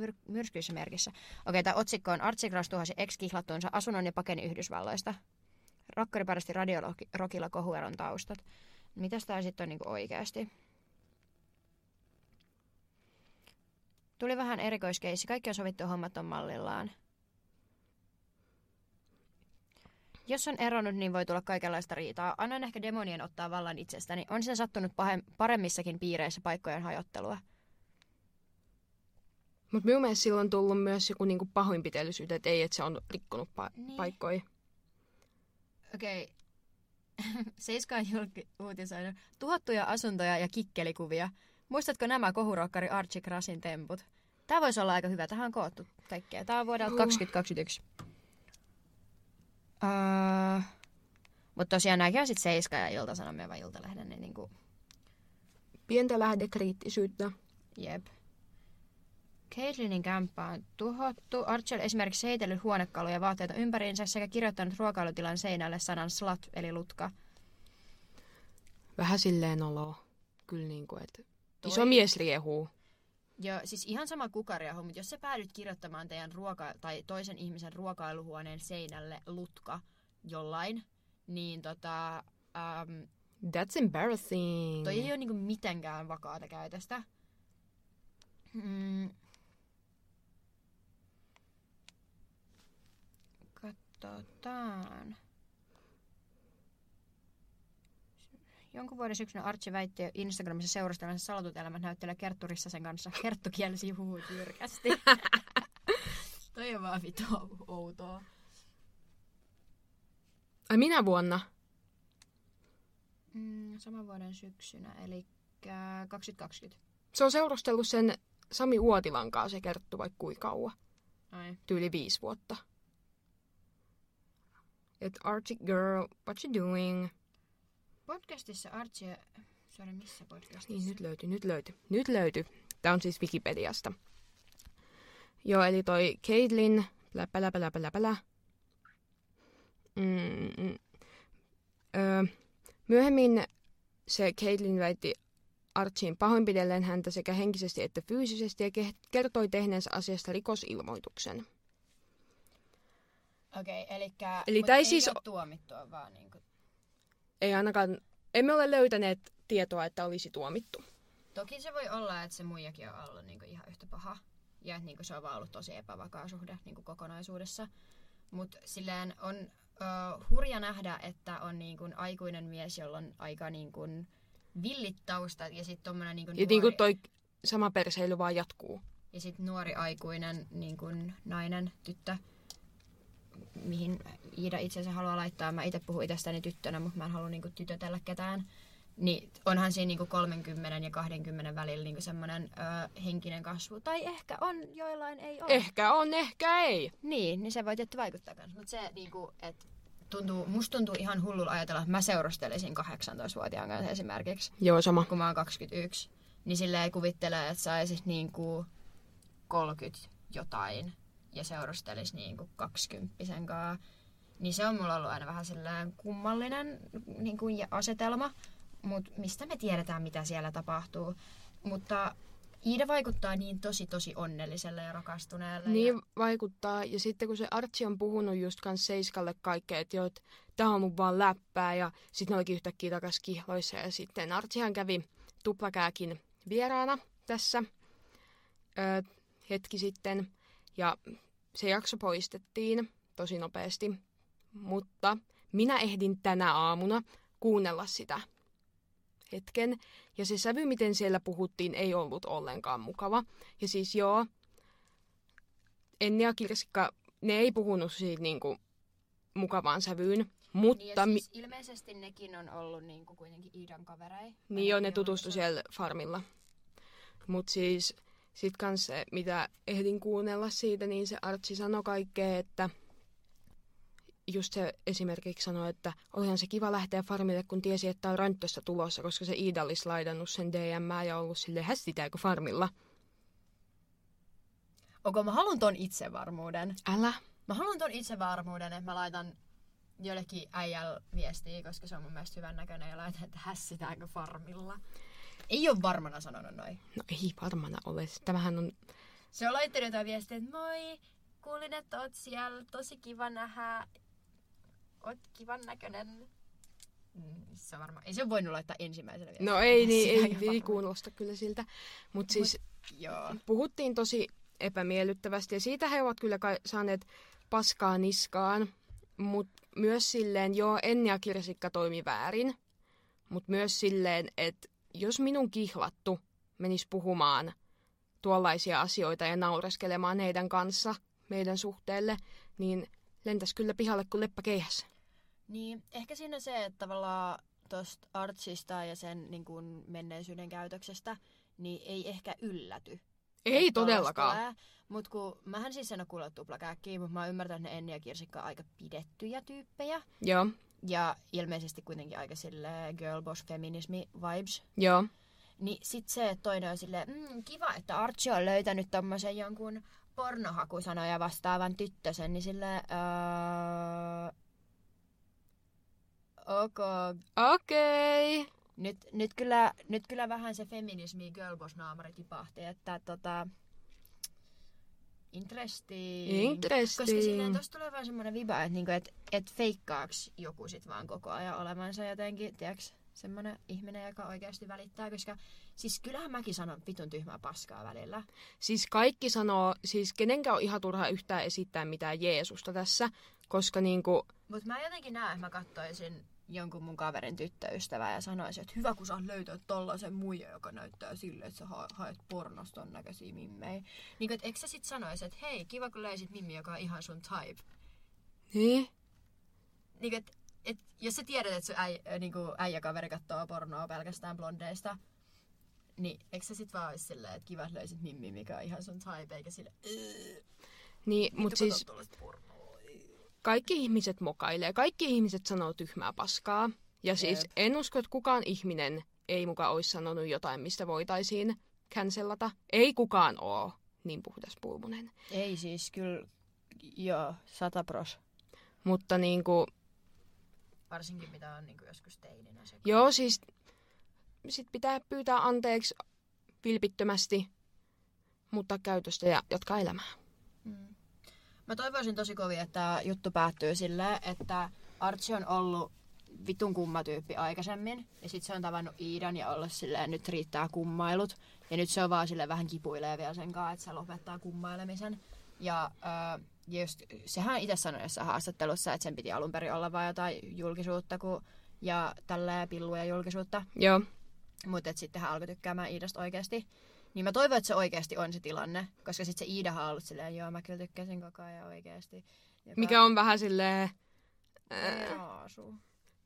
myr- myrskyissä merkissä. Okei, tämä otsikko on Archie Cross tuhosi ex-kihlattuunsa asunnon ja pakeni Yhdysvalloista. Rokkari parasti radiorokilla kohueron taustat. Mitäs tää sitten on niinku oikeasti? Tuli vähän erikoiskeissi. Kaikki on sovittu hommat on mallillaan. Jos on eronnut, niin voi tulla kaikenlaista riitaa. Annan ehkä demonien ottaa vallan itsestäni. On se sattunut pahem- paremmissakin piireissä paikkojen hajottelua. Mutta minun mielestä silloin on tullut myös joku niinku pahoinpitelysyyt, että ei, että se on rikkonut pa- Niin. paikkoja. Okei. Okay. Seiska on julki uutisoinut tuhottuja asuntoja ja kikkelikuvia. Muistatko nämä kohurokkari Archie Crashin temput? Tämä voisi olla aika hyvä. Tähän on koottu kaikkea. Tämä on vuodelta Joo. 2021. Uh, Mutta tosiaan nämäkin on sitten Seiska ja Ilta-Sanomia vai Iltalehden. Niin niinku, Pientä lähdekriittisyyttä. jep. Caitlinin kämppä on tuhottu. Archie on esimerkiksi heitellyt huonekaluja ja vaatteita ympäriinsä sekä kirjoittanut ruokailutilan seinälle sanan slut eli lutka. Vähän silleen olo. Kyllä niinku, että Toi- iso mies riehuu. Ja siis ihan sama kukariaho, mutta jos sä päädyt kirjoittamaan teidän ruoka- tai toisen ihmisen ruokailuhuoneen seinälle lutka jollain, niin tota, äm, That's embarrassing. toi ei ole niinku mitenkään vakaata käytöstä. Mm. Katsotaan. Jonkun vuoden syksynä Archie väitti Instagramissa seurastelemassa salatut elämät näyttelijä Kerttu Rissasen kanssa. Kerttu kielsi huut jyrkästi. Toi on vaan vitu outoa. Ai minä vuonna? Mm, saman vuoden syksynä, eli 2020. Se on seurustellut sen Sami Uotilan kanssa se kerttu vaikka kuinka kauan. Ai. Tyyli viisi vuotta. Et Arctic girl, what you doing? Podcastissa Archie... Sorry, missä podcastissa? Niin, nyt löytyi, nyt löytyi, nyt löytyi. Tämä on siis Wikipediasta. Joo, eli toi Caitlin, läpä, läpä, läpä, läpä, lä. Mm, mm. Öö, myöhemmin se Caitlin väitti Archien pahoinpidelleen häntä sekä henkisesti että fyysisesti ja ke- kertoi tehneensä asiasta rikosilmoituksen. Okei, okay, eli, Eli tää ei siis ole tuomittua, vaan niinku... Ei ainakaan, emme ole löytäneet tietoa, että olisi tuomittu. Toki se voi olla, että se muijakin on ollut niinku ihan yhtä paha. Ja että niinku se on vaan ollut tosi epävakaa suhde niinku kokonaisuudessa. Mutta silleen on ö, hurja nähdä, että on niinku aikuinen mies, jolla on aika niinku villit taustat ja sitten tommonen niinku Ja nuori, niin kuin toi sama perseily vaan jatkuu. ja sit nuori aikuinen niinku nainen, tyttö, mihin Iida itsensä haluaa laittaa. Mä itse puhun itsestäni tyttönä, mutta mä en halua niinku tytötellä ketään. Niin onhan siinä niinku 30 ja 20 välillä niinku semmoinen ö, henkinen kasvu. Tai ehkä on, joillain ei ole. Ehkä on, ehkä ei. Niin, niin se voi tietty vaikuttaa kanssa. Mutta se niinku, että tuntuu, musta tuntuu ihan hullulla ajatella, että mä seurustelisin 18-vuotiaan kanssa esimerkiksi, Joo, sama. kun mä oon 21. Niin silleen kuvittelee, että saisit niinku 30 jotain ja seurustelis niinku 20 kanssa. Niin se on mulla ollut aina vähän silleen kummallinen niin kuin, asetelma. Mutta mistä me tiedetään, mitä siellä tapahtuu. Mutta Iida vaikuttaa niin tosi tosi onnelliselle ja rakastuneelle. Niin Ja, vaikuttaa. Ja sitten kun se Artsi on puhunut just kans Seiskalle kaikkea, että joo, tää on mun vaan läppää. Ja sitten ne olikin yhtäkkiä takas kihloissa. Ja sitten Artsihan kävi tuplakääkin vieraana tässä ö, hetki sitten. Ja se jakso poistettiin tosi nopeasti. Mutta minä ehdin tänä aamuna kuunnella sitä hetken. Ja se sävy, miten siellä puhuttiin, ei ollut ollenkaan mukava. Ja siis joo, Enni ja Kirsikka, ne ei puhunut siitä niinku mukavaan sävyyn. Mutta niin siis ilmeisesti nekin on ollut niinku kuitenkin Iidan kaverei. niin joo, ne tutustu siellä farmilla. Mutta siis sitten kans se, mitä ehdin kuunnella siitä, niin se Artsi sanoi kaikkea, että just se esimerkiksi sanoi, että olihan se kiva lähteä farmille, kun tiesi, että on ranttosta tulossa, koska se Iida olisi laidannut sen DM ja ollut silleen, hästitääkö farmilla? Onko mä haluan ton itsevarmuuden? Älä. Mä haluan ton itsevarmuuden, että mä laitan jollekin äijällä viestiä, koska se on mun mielestä hyvän näköinen ja laitan, että hässitäänkö farmilla. Ei ole varmana sanonut noin. No ei varmana ole. Tämähän on... Se on laittanut jotain viestiä, että moi, kuulin, että oot siellä, tosi kiva nähdä, oot kivan näköinen. Mm, Se on varmaan, ei se voinut laittaa ensimmäisenä viestiä. No ei, niin, ei, ei farmilla. kuulosta kyllä siltä. Mutta siis Joo. puhuttiin tosi epämiellyttävästi ja siitä he ovat kyllä kai saaneet paskaa niskaan. Mutta myös silleen, joo, Enni ja Kirsikka toimi väärin. Mutta myös silleen, että jos minun kihlattu menisi puhumaan tuollaisia asioita ja naureskelemaan heidän kanssa meidän suhteelle, niin lentäisi kyllä pihalle kuin leppä keihässä. Niin, ehkä siinä se, että tavallaan tuosta artsista ja sen niin kuin menneisyyden käytöksestä, niin ei ehkä ylläty. Ei todellakaan. Mutta kun mähän siis en ole kuullut tuplakääkkiä, mutta mä ymmärrän, että ne Enni ja Kirsikka on aika pidettyjä tyyppejä. Joo, Ja ilmeisesti kuitenkin aika sille girlboss feminismi vibes. joo. Niin sit se, että toinen on silleen, mm, kiva, että Archie on löytänyt tommosen jonkun pornohakusanoja vastaavan tyttösen, niin sille öö, ok. Okei. Okay. Nyt, nyt, kyllä, nyt kyllä vähän se feminismi girlboss-naamari tipahti, että tota... Interesting. Interesting. Koska silleen tosta tulee vaan semmoinen viba, että, niinku, et, et feikkaaks joku sit vaan koko ajan olevansa jotenkin, tiiäks, semmoinen ihminen, joka oikeasti välittää, koska siis kyllähän mäkin sanon vitun tyhmää paskaa välillä. Siis kaikki sanoo, siis kenenkään on ihan turha yhtään esittää mitään Jeesusta tässä, koska niinku, Mutta mä jotenkin näen, että mä kattoisin jonkun mun kaverin tyttöystävää ja sanoisin, että hyvä kun sä löytää tollasen muija, joka näyttää sille, että sä ha- haet pornosta ton näköisiä mimmejä. Niin kuin, että eikö sä sit sanoisi, että hei, kiva kun löysit mimmi, joka on ihan sun type. niin, Niin kuin, että et, jos sä tiedät, että sun äi, äh, niin kuin äijäkaveri katsoo pornoa pelkästään blondeista, niin eikö sä sit vaan olisi silleen, että kiva, että löysit mimmi, mikä on ihan sun type, eikä sille, niin mutta siis kaikki ihmiset mokailee, kaikki ihmiset sanoo tyhmää paskaa. Ja siis Jep. en usko, että kukaan ihminen ei muka olisi sanonut jotain, mistä voitaisiin cancellata. Ei kukaan oo niin puhdas pulmunen. Ei siis, kyllä, joo, sata pros. Mutta niinku, Varsinkin mitä on niin kuin joskus teininä se. joo siis sit pitää pyytää anteeksi vilpittömästi, mutta käytöstä ja jatkaa elämää. Mm. Mä toivoisin tosi kovin, että juttu päättyy silleen, että Archie on ollut vitun kumma tyyppi aikaisemmin. Ja sit se on tavannut Iidan ja ollut silleen, nyt riittää kummailut. Ja nyt se on vaan silleen vähän kipuilee vielä sen kanssa, että se lopettaa kummailemisen. Ja äh, just, sehän itse sanoi jossain haastattelussa, että sen piti alun perin olla vain jotain julkisuutta kun, ja tällä pilluja julkisuutta. Joo, Mutta sitten hän alkoi tykkäämään Iidasta oikeasti. Niin mä toivon, että se oikeasti on se tilanne. Koska sitten se Iidahan on ollut silleen, joo mä kyllä tykkäsin koko ajan oikeasti. Joka... mikä on vähän silleen... Ää, aasu.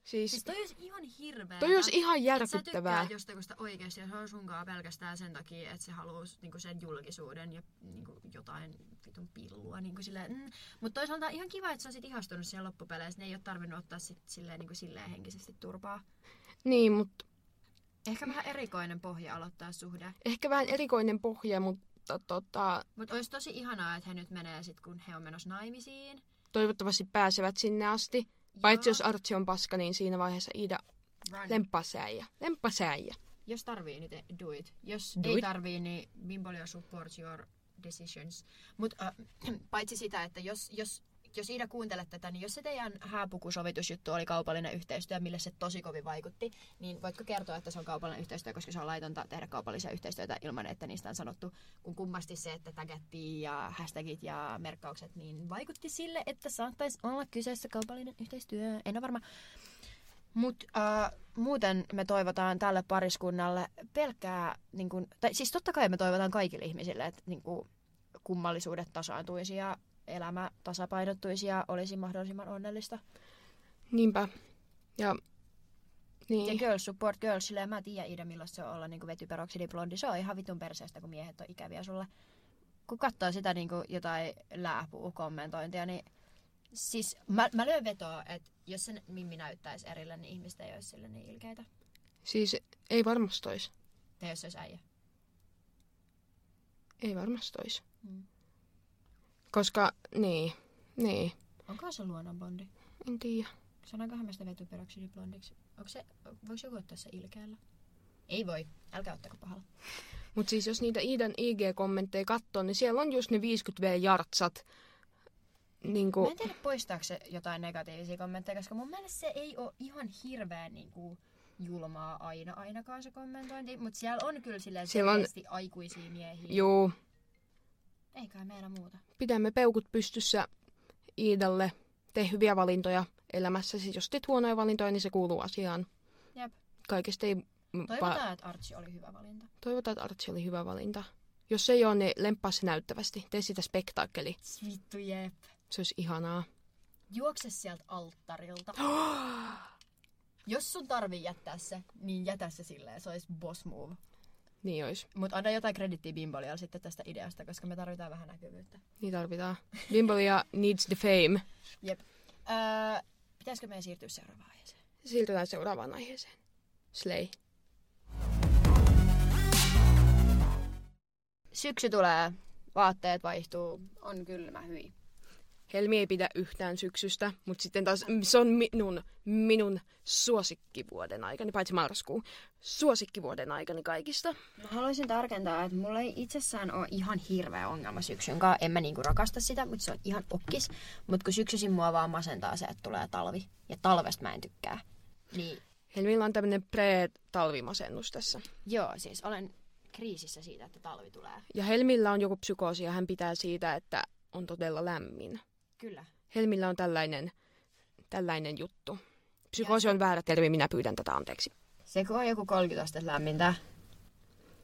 Siis Siis toi olisi ihan hirveä. toi olisi ihan Sä järkyttävää. tykkäät jostakusta oikeasti ja se on sunkaan pelkästään sen takia, että se haluaa niinku sen julkisuuden ja niinku jotain vitun pillua. Niinku silleen, mm. Mutta toisaalta ihan kiva, että sä oot sit ihastunut siihen loppupeleissä. Ne ei ole tarvinnut ottaa sit silleen, niinku silleen henkisesti turpaa. Niin, mutta Ehkä vähän erikoinen pohja aloittaa suhde. ehkä vähän erikoinen pohja, mutta tota, Mutta olisi tosi ihanaa, että he nyt menee sit, kun he on menossa naimisiin. toivottavasti pääsevät sinne asti. Paitsi jos Artsi on paska, niin siinä vaiheessa Ida Run. lemppasääjä. Lemppasääjä. Jos tarvii, niin do it. Jos Do ei it. tarvii, niin Bimbolio supports your decisions. Mutta äh, paitsi sitä, että jos, jos, jos Iida kuuntelet tätä, niin jos se teidän hääpukusovitusjuttu oli kaupallinen yhteistyö, mille se tosi kovin vaikutti, niin voitko kertoa, että se on kaupallinen yhteistyö, koska se on laitonta tehdä kaupallisia yhteistyötä ilman, että niistä on sanottu, kun kummasti se, että tagattiin ja hashtagit ja merkkaukset, niin vaikutti sille, että saattaisi olla kyseessä kaupallinen yhteistyö. En ole varma. Mutta äh, muuten me toivotaan tälle pariskunnalle pelkkää, niin kun, tai siis totta kai me toivotaan kaikille ihmisille, että niin kun, kummallisuudet tasaantuisi ja elämä tasapainottuisi ja olisi mahdollisimman onnellista. Niinpä. Ja Niin. Ja girls support girls, silleen mä tiedän Ida, millaista se on olla niinku vetyperoksidiblondi. Se on ihan vitun perseestä, kun miehet on ikäviä sulle. Kun katsoo sitä niinku jotain lääpuu-kommentointia, niin siis mä, mä lyön vetoa, että jos se Mimmi näyttäisi erille, niin ihmiset ei olisi sille niin ilkeitä. Siis ei varmasti ois. Tai jos se olisi äijä. Ei varmasti ois. Mm. Koska, niin, niin, Onko se luonnonblondi? en tiedä. Sanoinkohan mä sitä vetyperoksidiblondiksi? Onko se, voiko joku ottaa se ilkeällä? Ei voi. Älkää ottako pahalla. Mutta siis jos niitä Iidan IG-kommentteja katsoo, niin siellä on just ne 50V-jartsat. Niin Mä kuin, en tiedä poistaako se jotain negatiivisia kommentteja, koska mun mielestä se ei ole ihan hirveän niin kuin, julmaa aina ainakaan se kommentointi, mutta siellä on kyllä silleen Siellä on- aikuisia miehiä. juu, Eikä meillä muuta. pidämme peukut pystyssä Iidalle. Tee hyviä valintoja elämässäsi. Jos teet huonoja valintoja, niin se kuuluu asiaan. Jep. Kaikesta ei... Toivotaan, että Archie oli hyvä valinta. Toivotaan, että Archie oli hyvä valinta. Jos ei ole, niin lemppaa se näyttävästi. Tee sitä spektaakkeli. Vittu jep. Se olisi ihanaa. Juokse sieltä alttarilta. Jos sun tarvii jättää se, niin jätä se silleen. Se olisi boss move. Niin olisi. Mutta anna jotain kredittiä Bimbolialle sitten tästä ideasta, koska me tarvitaan vähän näkyvyyttä. Niin tarvitaan. Bimbolia needs the fame. Jep. Öö, pitäisikö meidän siirtyä seuraavaan aiheeseen? Siirrytään seuraavaan aiheeseen. Slay. Syksy tulee, vaatteet vaihtuu, on kylmä hyi. Helmi ei pidä yhtään syksystä, mutta sitten taas se on minun, minun suosikkivuoden aikani, paitsi marraskuu, suosikkivuoden aikani kaikista. Mä haluaisin tarkentaa, että mulla ei itsessään ole ihan hirveä ongelma syksyn kanssa. En mä niinku rakasta sitä, mutta se on ihan okkis. Mutta kun syksyisin mua vaan masentaa se, että tulee talvi. Ja talvesta mä en tykkää. Niin Helmillä on tämmöinen pre-talvimasennus tässä. joo, siis olen kriisissä siitä, että talvi tulee. Ja Helmillä on joku psykoosi ja hän pitää siitä, että on todella lämmin. Kyllä. Helmillä on tällainen, tällainen juttu. Psykoosi on väärä termi, minä pyydän tätä anteeksi. Se kun on joku 30 astetta lämmintä,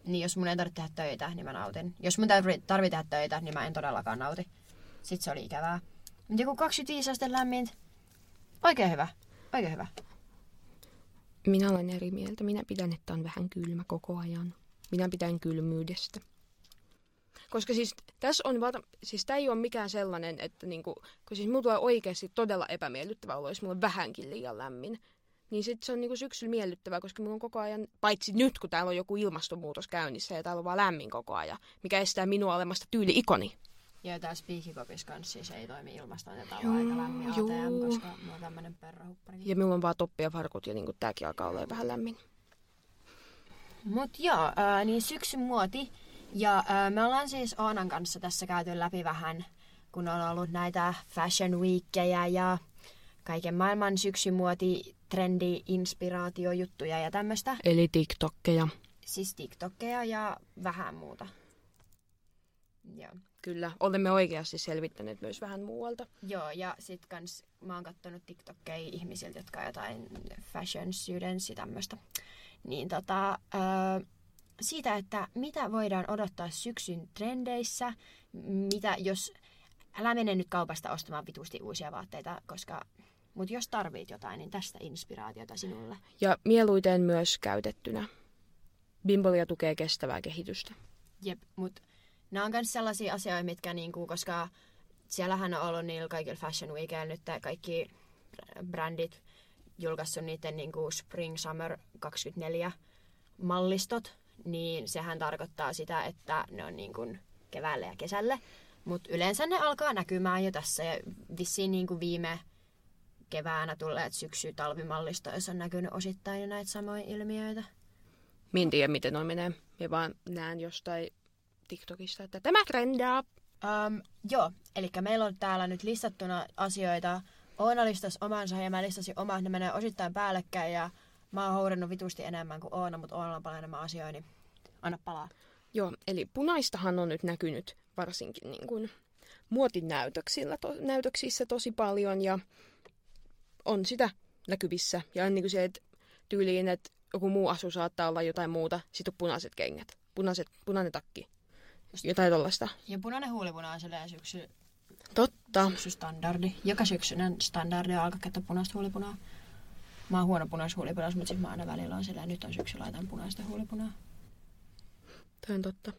niin jos mun ei tarvitse tehdä töitä, niin mä nautin. Jos mun tarvitsee tarvi tehdä töitä, niin mä en todellakaan nauti. Sitten se oli ikävää. Mutta joku 25 astetta lämmintä, oikein hyvä. Oikein hyvä. Minä olen eri mieltä. Minä pidän, että on vähän kylmä koko ajan. Minä pidän kylmyydestä. Koska siis tässä on siis tämä ei ole mikään sellainen, että niinku, kun siis mulla tulee oikeasti todella epämiellyttävä olo, jos mulla on vähänkin liian lämmin. Niin sitten se on niinku syksyllä miellyttävää, koska mulla on koko ajan, paitsi nyt kun täällä on joku ilmastonmuutos käynnissä ja täällä on vaan lämmin koko ajan, mikä estää minua olemasta tyyli-ikoni. Ja tää Speakikopis kanssa siis ei toimi ilmastoon ja tää Juu, on aika lämmin. ATM, koska mulla on tämmönen perrahuppari. Ja minulla on vaan toppi ja farkut ja niinku tääkin alkaa olla vähän lämmin. Mut joo, ää, niin syksyn muoti. Ja ää, me ollaan siis Oonan kanssa tässä käyty läpi vähän, kun on ollut näitä fashion weekkejä ja kaiken maailman syksymuoti, trendi, inspiraatiojuttuja ja tämmöistä. Eli TikTokkeja. Siis TikTokkeja ja vähän muuta. Joo. Kyllä, olemme oikeasti selvittäneet myös vähän muualta. Joo, ja sit kans mä oon kattonut TikTokkeja ihmisiltä, jotka on jotain fashion students ja tämmöstä. Niin tota, öö, siitä, että mitä voidaan odottaa syksyn trendeissä, mitä jos, älä mene nyt kaupasta ostamaan vitusti uusia vaatteita, koska, mut jos tarvit jotain, niin tästä inspiraatiota sinulle. Ja mieluiten myös käytettynä. Bimbolia tukee kestävää kehitystä. Jep, mut nämä on myös sellaisia asioita, mitkä niinku, koska siellähän on ollut niillä kaikilla Fashion Weekillä nyt kaikki brändit julkaissut niiden niinku Spring Summer 24 mallistot, niin sehän tarkoittaa sitä, että ne on niinku keväälle ja kesälle. Mutta yleensä ne alkaa näkymään jo tässä ja vissiin niinku viime keväänä tulleet syksy-talvimallistoissa on näkynyt osittain jo näitä samoja ilmiöitä. Minä en tiedä, miten noin menee. Minä vaan näen jostain TikTokista, että tämä trendaa. Um, joo, eli meillä on täällä nyt listattuna asioita. Oona listasi omansa ja mä listasin omat. Ne menee osittain päällekkäin ja mä oon houdannut vitusti enemmän kuin Oona, mutta Oonalla on paljon enemmän asioita, niin anna palaa. Joo, eli punaistahan on nyt näkynyt varsinkin niin kuin muotinäytöksillä, to, näytöksissä tosi paljon ja on sitä näkyvissä. Ja niin kuin se, että tyyliin, että joku muu asu saattaa olla jotain muuta, sitten on punaiset kengät, punaiset, punainen takki, jotain tollasta. Ja punainen huulipuna on silleen syksy, Totta. syksy standardi. Joka syksyinen standardi on alkaa käyttää punaista huulipunaa. Mä oon huono punaishuulipunassa, mutta sit mä aina välillä on sillä nyt on syksy, laitan punaista huulipunaa. Toi on totta.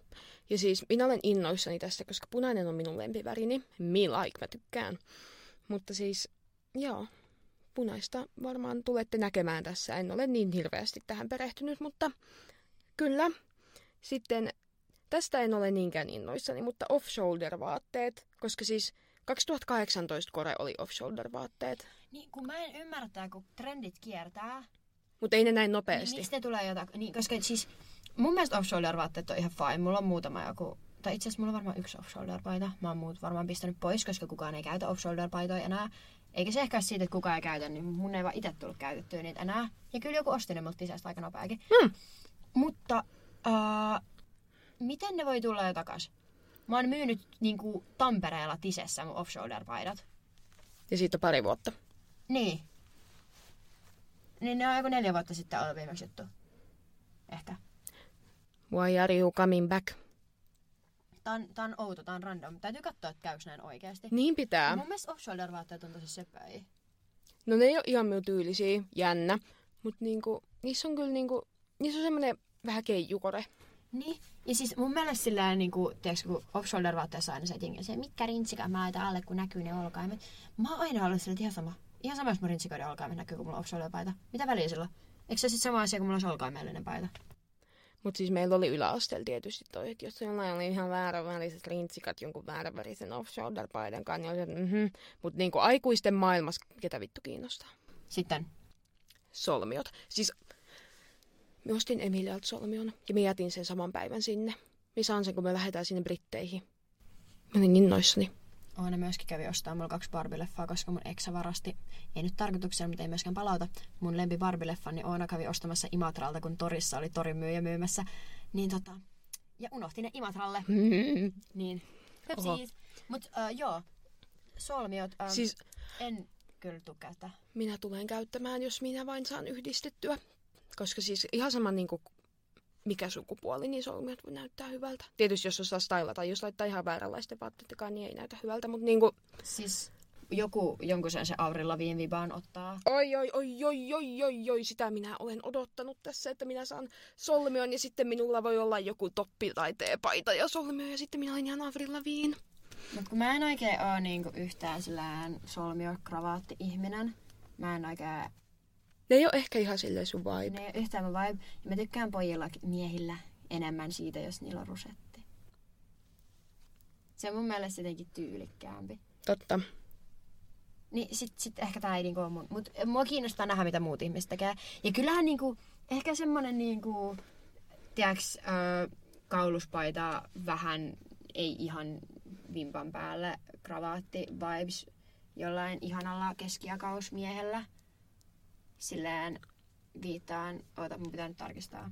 Ja siis minä olen innoissani tästä, koska punainen on minun lempivärini. Me like, mä tykkään. Mutta siis, joo, punaista varmaan tulette näkemään tässä. En ole niin hirveästi tähän perehtynyt, mutta kyllä. Sitten tästä en ole niinkään innoissani, mutta off-shoulder-vaatteet, koska siis 2018 Kore oli off-shoulder-vaatteet. Niin, kun mä en ymmärtää, kun trendit kiertää, Mutta ei ne näin niin nopeasti. miksi ne tulee jotain, niin, koska siis mun mielestä off-shoulder-vaatteet on ihan fine. Mulla on muutama joku, tai itse asiassa mulla on varmaan yksi off-shoulder-paita. Mä oon muut varmaan pistänyt pois, koska kukaan ei käytä off-shoulder-paitoja enää. Eikä se ehkä ole siitä, että kukaan ei käytä, niin mun ei vaan itse tullut käytettyä niitä enää. Ja kyllä joku osti ne multa Tisestä aika nopeakin. Hmm. Mutta uh, miten ne voi tulla jo takas? Mä oon myynyt niinku Tampereella Tisessä mun off-shoulder-paidat. Ja siitä on pari vuotta. Niin. Niin ne on joku neljä vuotta sitten ollut viimeksi juttu. Ehkä. Why are you coming back? Tää on, tää on outo, tää on random. Täytyy katsoa, että käykö näin oikeasti. Niin pitää. Mun mielestä off-shoulder vaatteet on tosi söpöi. No ne ei ole ihan minun tyylisiä, jännä. Mutta niinku, niissä on kyllä niinku, niissä on semmoinen vähän keijukore. Niin. Ja siis mun mielestä sillä niinku, tiedätkö, kun off-shoulder vaatteessa aina se, se, mitkä rintsikat mä laitan alle, kun näkyy ne olkaimet. Mä oon aina ollut sillä, ihan sama. Ihan sama, jos mun rintsikoiden olkaimet näkyy, kun mulla on off-shoulder paita. Mitä väliä sillä? Eikö se sitten sama asia, kun mulla olisi olkaimellinen paita? Mutta siis meillä oli yläasteella tietysti toi, että jos jollain oli ihan vääränväriset rintsikat jonkun vääränvärisen off-shoulder-paidan kanssa, niin oli, että mhm. Mutta niinku aikuisten maailmassa, ketä vittu kiinnostaa? Sitten. Solmiot. Siis me ostin Emilialta solmion ja me jätin sen saman päivän sinne. Me saan sen, kun me lähdetään sinne Britteihin. Mä olin innoissani. Oona myöskin kävi ostaa mulla kaksi Barbie-leffaa, koska mun eksä varasti, ei nyt tarkoituksena, mutta ei myöskään palauta, mun lempi Barbie-leffan, niin Oona kävi ostamassa Imatralta, kun torissa oli torin myyjä myymässä. Niin tota, ja unohti ne Imatralle. Niin. Siis. Mut uh, joo, solmiot, um, siis en kyllä käyttää. minä tulen käyttämään, jos minä vain saan yhdistettyä. Koska siis ihan sama niin kuin, mikä sukupuoli, niin solmiot voi näyttää hyvältä. Tietysti jos osaa stylata, jos laittaa ihan vääränlaisten vaatteetkaan, niin ei näytä hyvältä. Mutta niin kuin, Siis joku jonkun sen se Avril Lavigne vibaan ottaa. oi, oi, oi, oi, oi, oi, oi, sitä minä olen odottanut tässä, että minä saan solmion ja sitten minulla voi olla joku toppi tai teepaita ja solmio ja sitten minä olen ihan Avril Lavigne. Mut kun mä en oikein oo niinku yhtään sillään solmio kravaatti ihminen. Mä en oikein Ne ei ole ehkä ihan silleen sun vibe. Ne ei ole yhtään mun vibe. Ja mä tykkään pojilla miehillä enemmän siitä, jos niillä on rusetti. Se on mun mielestä jotenkin tyylikkäämpi. Totta. Niin sit, sit ehkä tää ei niinku mun... Mut mua kiinnostaa nähdä, mitä muut ihmiset tekee. Ja kyllähän niinku... Ehkä semmonen niinku... Tiedäks, ö, kauluspaita vähän ei ihan vimpan päälle kravaatti vibes jollain ihanalla keskiakausmiehellä. Silleen viittaan... Oota, mun pitää nyt tarkistaa.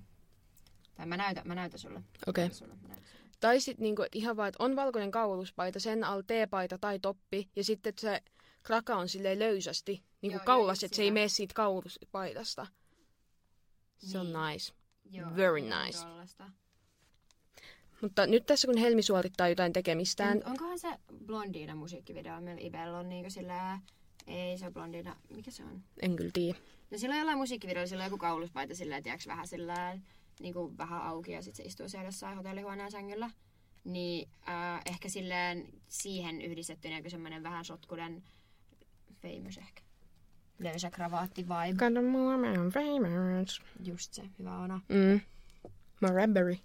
Tai mä näytän, mä näytän sulle. Okei. Sulle, sulle. Tai sitten niinku, ihan vaan, että on valkoinen kauluspaita, sen alla teepaita tai toppi, ja sitten se kraka on silleen löysästi, niin Joo, kaulas, että se ei mene siitä kauluspaidasta. Se on Niin. nice. Joo, Very nice. tollasta. Mutta nyt tässä kun Helmi suorittaa jotain tekemistään, On, onkohan se Blondina musiikkivideo, millä Ibel on niinku sillä... Ei se on Blondina, mikä se on? en kyllä tiedä. No sillä on jollain musiikkivideolla sillä on joku kauluspaita sillä tiedäks vähän sillä niinku vähän auki ja sit se istuu siellä jossain hotellihuoneen sängyllä. Niin äh, ehkä silleen siihen yhdistettynä joku semmonen vähän sotkunen famous ehkä. Löysä kravaatti vibe. Kato mua, mä oon famous. Just se, hyvä Ona. Mm. Marabberry.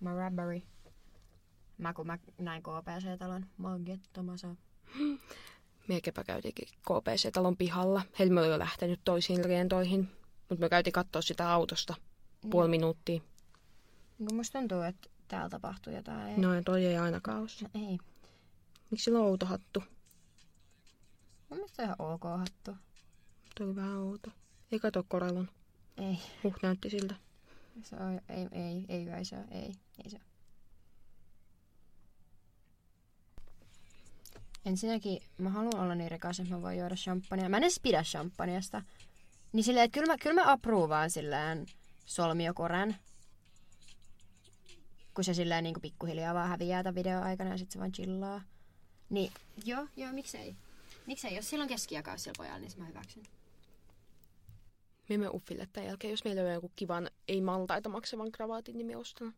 Marabberry. Mä kun mä näin KPC-talon, Miekepä käytiinkin KPC-talon pihalla. Helmi oli jo lähtenyt toisiin rientoihin, mutta me käytiin katsoa sitä autosta puoli minuuttia. Niin musta tuntuu, että täällä tapahtuu jotain. No ja toi ei ainakaan ole. No ei. Miksi sillä on outohattu? Mun mielestä ihan ok hattu. Toi oli vähän outo. Ei kato Korelon. Ei. Huh, näytti siltä. Se on, ei, ei, ei, ei se ole, ei, ei se ole. Ensinnäkin mä haluan olla niin rikas, että mä voin juoda champagnea. Mä en edes pidä champagneasta. Niin silleen, että kyllä mä, kyllä mä approovaan silleen solmiokoren. Kun se silleen niin pikkuhiljaa vaan häviää tämän videon aikana ja sit se vaan chillaa. Niin, joo, joo, miksei. Miksei, jos silloin keskiakaus sillä pojalla, niin mä hyväksyn. Me emme Uffille tämän jälkeen, jos meillä on joku kivan, ei maltaita maksavan kravaatin, niin me ostan.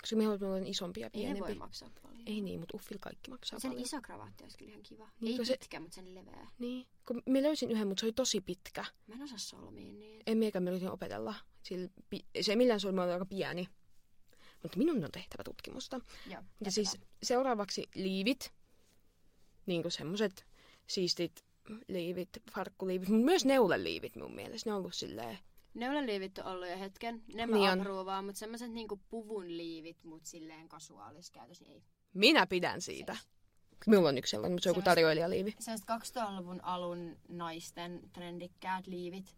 Koska me haluamme isompi ja Ei pienempi. ne voi maksaa paljon. Ei niin, mutta Uffil kaikki maksaa Sen paljon. iso kravaatti olisi kyllä ihan kiva. Niin, Ei se- pitkä, mutta sen leveä. Niin, kun me löysin yhden, mutta se oli tosi pitkä. Mä en osaa solmiin niin. En miekään me yritin opetella. Sillä, pi- se ei millään solmi oli aika pieni. Mutta minun on tehtävä tutkimusta. Joo. Ja siis seuraavaksi liivit. Niin kuin semmoset siistit liivit, farkkuliivit, mutta myös neuleliivit mun mielestä. Ne on ollut silleen, Neulaliivit on ollut jo hetken. Ne Niin mä approovaan, mutta semmoiset niinku puvun liivit, mut silleen kasuaalis käytös, niin ei. minä pidän siitä. Minulla on yksi sellainen, mutta se on joku tarjoilijaliivi. Sellaiset 2000-luvun alun naisten trendikkäät liivit.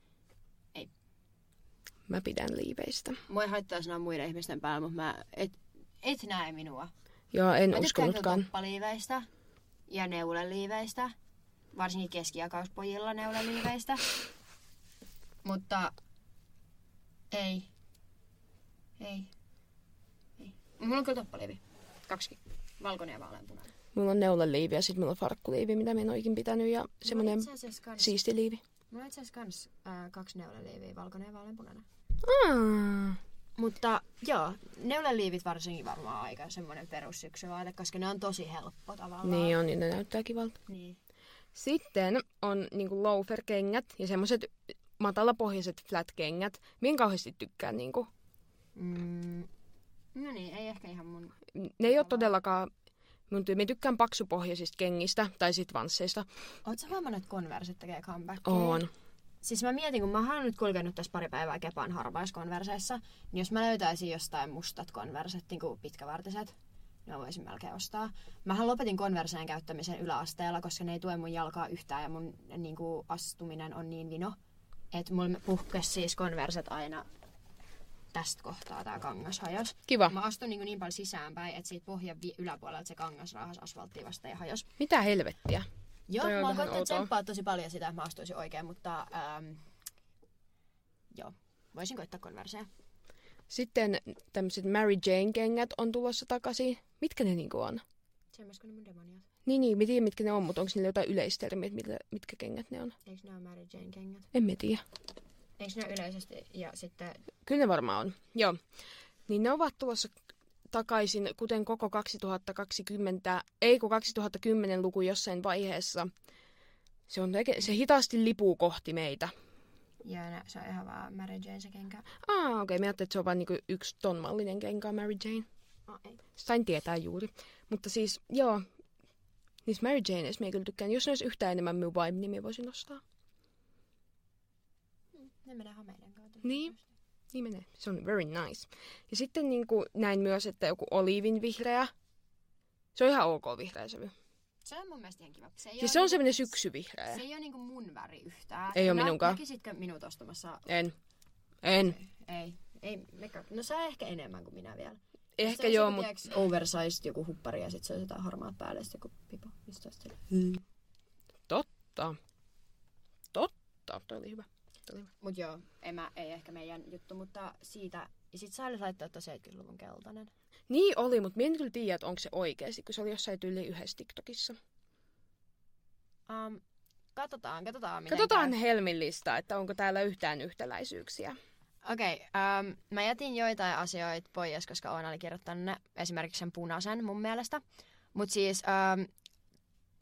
Mä pidän liiveistä. Mua ei haittaa sanoa muiden ihmisten päällä, mutta mä et, et näe minua. Joo, en Mä tykkään uskonutkaan. toppaliiveistä ja neuleliiveistä. Varsinkin keskiakauspojilla neuleliiveistä. Mutta ei. Ei. Ei. Mulla on kyllä toppaliivi. Kaksi. Valkoinen ja vaaleanpunainen. Mulla on neuleliivi ja sitten mulla on farkkuliivi, mitä mä en oikein pitänyt. Ja kans, siisti liivi. mulla on itse asiassa kans ää, kaksi neuleliiviä, valkoinen ja vaaleanpunainen. Ah. Mutta joo, neuleliivit varsinkin varmaan aika semmoinen perussyksyvaate, koska ne on tosi helppo tavallaan. Niin on, niin ne näyttää kivalta. Niin. Sitten on niinku loafer-kengät ja semmoiset matalapohjaiset flat-kengät. Mien kauheasti tykkään niinku. Mm. No niin, ei ehkä ihan mun... Ne ei ole todellakaan... Mun ty- mä tykkään paksupohjaisista kengistä tai sit vansseista. Oletko huomannut, että Converse tekee comebackia? On. Siis mä mietin, kun mä oon nyt kulkenut tässä pari päivää Kepan harvaiskonverseissa, niin jos mä löytäisin jostain mustat konverset, niin kuin pitkävartiset, ne voisin melkein ostaa. Mähän lopetin konverseen käyttämisen yläasteella, koska ne ei tue mun jalkaa yhtään ja mun niin kuin, astuminen on niin vino, että mulla puhkesi siis konverset aina tästä kohtaa tää kangas hajos. Kiva. Mä astun niin, niin paljon sisäänpäin, että siitä pohjan vi- yläpuolelta se kangas raahas asfalttiin vasta ja hajos. Mitä helvettiä? Joo, Toi mä oon koittanut tsemppaa tosi paljon sitä, että mä astuisin oikein, mutta ähm, joo, voisin koittaa konverseja. Sitten tämmöiset Mary Jane-kengät on tulossa takaisin. Mitkä ne niinku on? Semmoisko ne mun demoniat? Niin, niin, mä tiedän mitkä ne on, mutta onko niillä jotain yleistermiä, että mitkä, mitkä kengät ne on? Eikö ne ole Mary Jane kengät? En mä tiedä. Eikö ne ole yleisesti ja sitten... Kyllä ne varmaan on. Joo. Niin ne ovat tulossa takaisin, kuten koko 2020, ei kun 2010-luku jossain vaiheessa. Se, on, se hitaasti lipuu kohti meitä. Ja ne, se on ihan vaan Mary Jane se kenkä. Ah, okei. Okay. Mä ajattelin, että se on vain niinku yksi ton mallinen kenkä Mary Jane. Oh, ei. Sain tietää juuri. Mutta siis, joo. Niissä Mary Janeissa mä kyllä tykkään. Jos ne olisi yhtään enemmän minun vibe, niin voisin ostaa. Ne menee hameiden kautta. Niin. Niin menee. Se on very nice. Ja sitten niin kuin näin myös, että joku oliivin vihreä. Se on ihan ok vihreä sävy. Se on mun mielestä ihan kiva. Se ei oo se on niinku- semmoinen syksyvihreä. Se ei ole niinku mun väri yhtään. Ei Nä- minunkaan. Näkisitkö minut ostamassa? En. En. Ei. Ei, meka. No sä ehkä enemmän kuin minä vielä. Ehkä joo, mutta... tiiäks, Oversized joku huppari ja sit se olisi jotain harmaat päälle ja joku pipo. Mistä sille? Totta. Totta. Toi oli hyvä. Toi oli hyvä. Mut joo, en mä, ei ehkä meidän juttu, mutta siitä. Ja sit sä laittaa tuon 70-luvun keltainen. Niin oli, mutta minä en kyllä tiedä, että onko se oikeasti, kun se oli jossain tyyli yhdessä TikTokissa. Um, katsotaan, katsotaan miten Katsotaan käy. Helmillistä, että onko täällä yhtään yhtäläisyyksiä. Okei, okay, um, mä jätin joitain asioita pois, koska Oona oli kirjoittanut ne, esimerkiksi sen punaisen mun mielestä. Mut siis um,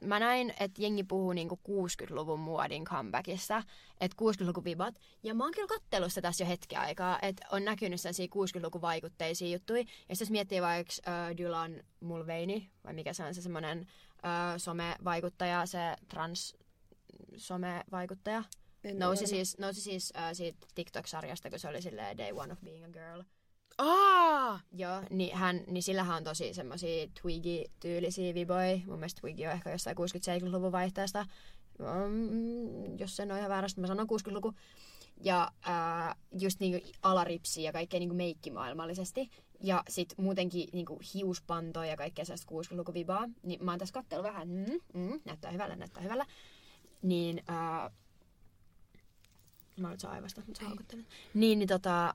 mä näin, että jengi puhuu niinku 60-luvun muodin comebackista, että 60-luvun vibat. Ja mä oon kyllä kattellut sitä tässä jo hetki aikaa, että on näkynyt sellaisia 60-luvun vaikutteisia juttuja. Ja sitten jos miettii vaikka uh, Dylan Mulvaney, vai mikä se on se semmoinen uh, somevaikuttaja, se trans somevaikuttaja, En Nousi siis, nousi siis äh, siitä TikTok-sarjasta, kun se oli silleen Day One of Being a Girl. Aa! Joo, niin, hän, niin sillähän on tosi semmosia Twiggy-tyylisiä viboja. Mun mielestä Twiggy on ehkä jossain 60-70-luvun vaihteesta. Mm, jos sen on ihan väärästä, mä sanon 60-luku. Ja äh, just niinku alaripsiä ja kaikkea niinku meikkimaailmallisesti. Ja sit muutenkin niinku hiuspantoja ja kaikkea sellaista 60-luku vibaa. Niin mä oon tässä kattellut vähän, mm, mm, näyttää hyvällä, näyttää hyvällä. Niin äh, Mä nyt saa aivasta, mutta sä haukuttelet. Niin, niin tota,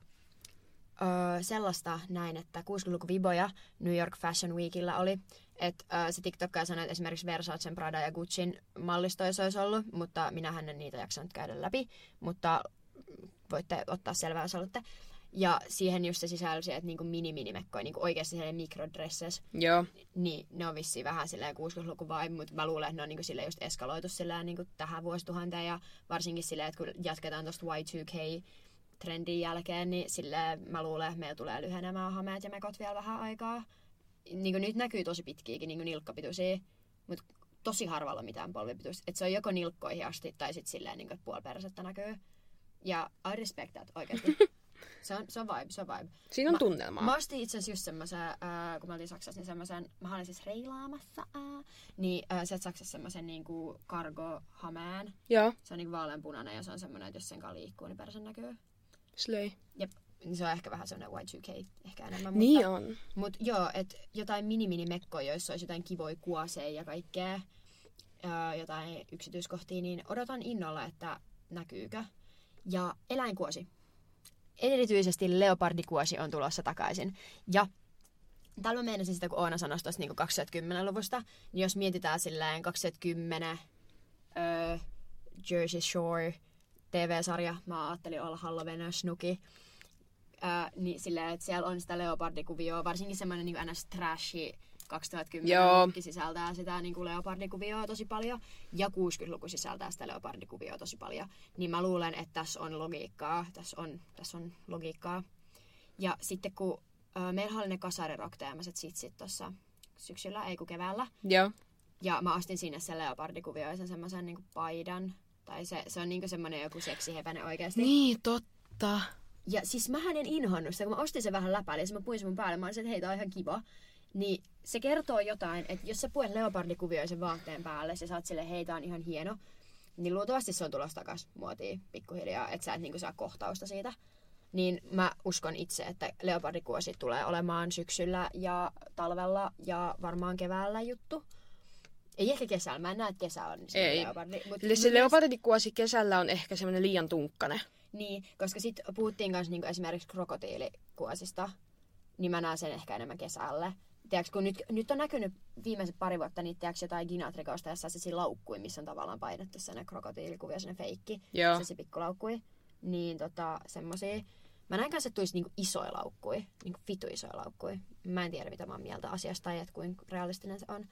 öö, sellaista näin, että 60-luvun viboja New York Fashion Weekillä oli. Että öö, se TikTokkaaja sanoi, että esimerkiksi Versacen, Prada ja Gucciin mallistoissa olisi ollut, mutta minähän en niitä jaksanut käydä läpi. Mutta voitte ottaa selvää, jos haluatte. Ja siihen just se sisälsi, että niinku mini-minimekkoja, niinku oikeasti sellainen mikrodresses, Joo. niin ne on vissiin vähän silleen 60-luku vibe, mutta mä luulen, että ne on niinku silleen just eskaloitu silleen niinku tähän vuosituhanteen ja varsinkin silleen, että kun jatketaan tosta Y2K trendin jälkeen, niin silleen mä luulen, että meillä tulee lyhenemään hameet ja mekot vielä vähän aikaa. Niin kuin nyt näkyy tosi pitkiäkin niin nilkkapituisia, mutta tosi harvalla mitään polvipituista. Että se on joko nilkkoihin asti tai sitten silleen, niin kuin, että puolipersettä näkyy. Ja I respect that oikeasti. se, on, se on vibe, se on vibe. Siinä on Mä- tunnelmaa. Mä ostin itse asiassa just semmoisen, äh, kun mä olin Saksassa, niin semmoisen, mä olin siis reilaamassa, äh, niin äh, sieltä Saksassa semmoisen niinku cargo-hameen. Joo. Se on niinku vaaleanpunainen ja se on semmoinen, että jos sen kanssa liikkuu, niin persen näkyy. Slay. Jep. Niin se on ehkä vähän semmoinen Y2K ehkä enemmän. Niin mutta, on. Mut joo, että jotain mini-mini-mekkoja, joissa olisi jotain kivoja kuoseja ja kaikkea, ää, jotain yksityiskohtia, niin odotan innolla, että näkyykö. Ja eläinkuosi. Erityisesti leopardikuosi on tulossa takaisin. Ja Täällä mä meinasin sitä, kun Oona sanoi tuosta niin 2010-luvusta, niin jos mietitään silleen 2010 öö, Jersey Shore TV-sarja, mä ajattelin olla Halloween Snooki, ää, niin silleen, että siellä on sitä leopardikuvioa, varsinkin semmoinen niin ns. trashy 2010 Joo. sisältää sitä niin kuin leopardikuvioa tosi paljon, ja 60-luku sisältää sitä leopardikuvioa tosi paljon. Niin mä luulen, että tässä on logiikkaa, tässä on, tässä on logiikkaa. Ja sitten kun ö, meillä oli ne kasarirock-teemaiset sitsit tuossa syksyllä, ei kun keväällä, Joo. ja mä ostin sinne sen leopardikuvioisen semmoisen niinku paidan. Tai se, se on niinku semmoinen joku seksihepänen oikeasti. Niin, totta. Ja siis mähän en inhonnut sitä, kun mä ostin sen vähän läpäille ja mä puin sen mun päälle. Mä olisin, että hei, tää on ihan kiva. Niin se kertoo jotain, että jos sä puet leopardikuvioisen vaatteen päälle ja sä oot silleen, hei, tää on ihan hieno. Niin luultavasti se on tulossa takas muotiin pikkuhiljaa, että sä et niinku saa kohtausta siitä. Niin mä uskon itse, että leopardikuosi tulee olemaan syksyllä ja talvella ja varmaan keväällä juttu. Ei ehkä kesällä, mä en näe, että kesä on se Ei. leopardi. Mut Eli se leopardikuosi kesällä on ehkä semmoinen liian tunkkane. niin, koska sitten puhuttiin myös niinku esimerkiksi krokotiilikuosista, niin mä näen sen ehkä enemmän kesälle. Tiedätkö, kun nyt, nyt on näkynyt viimeiset pari vuotta niin tiedätkö, jotain ginatrikosta, jossa se laukkui, missä on tavallaan painettu sellainen krokotiilikuvio, sellainen feikki, Joo. se, se pikkulaukkui. Niin tota, semmosia. Mä näin kanssa, että tulisi niinku isoja laukkui, niinku vitu isoja laukkui. Mä en tiedä, mitä mä oon mieltä asiasta tai että kuinka realistinen se on.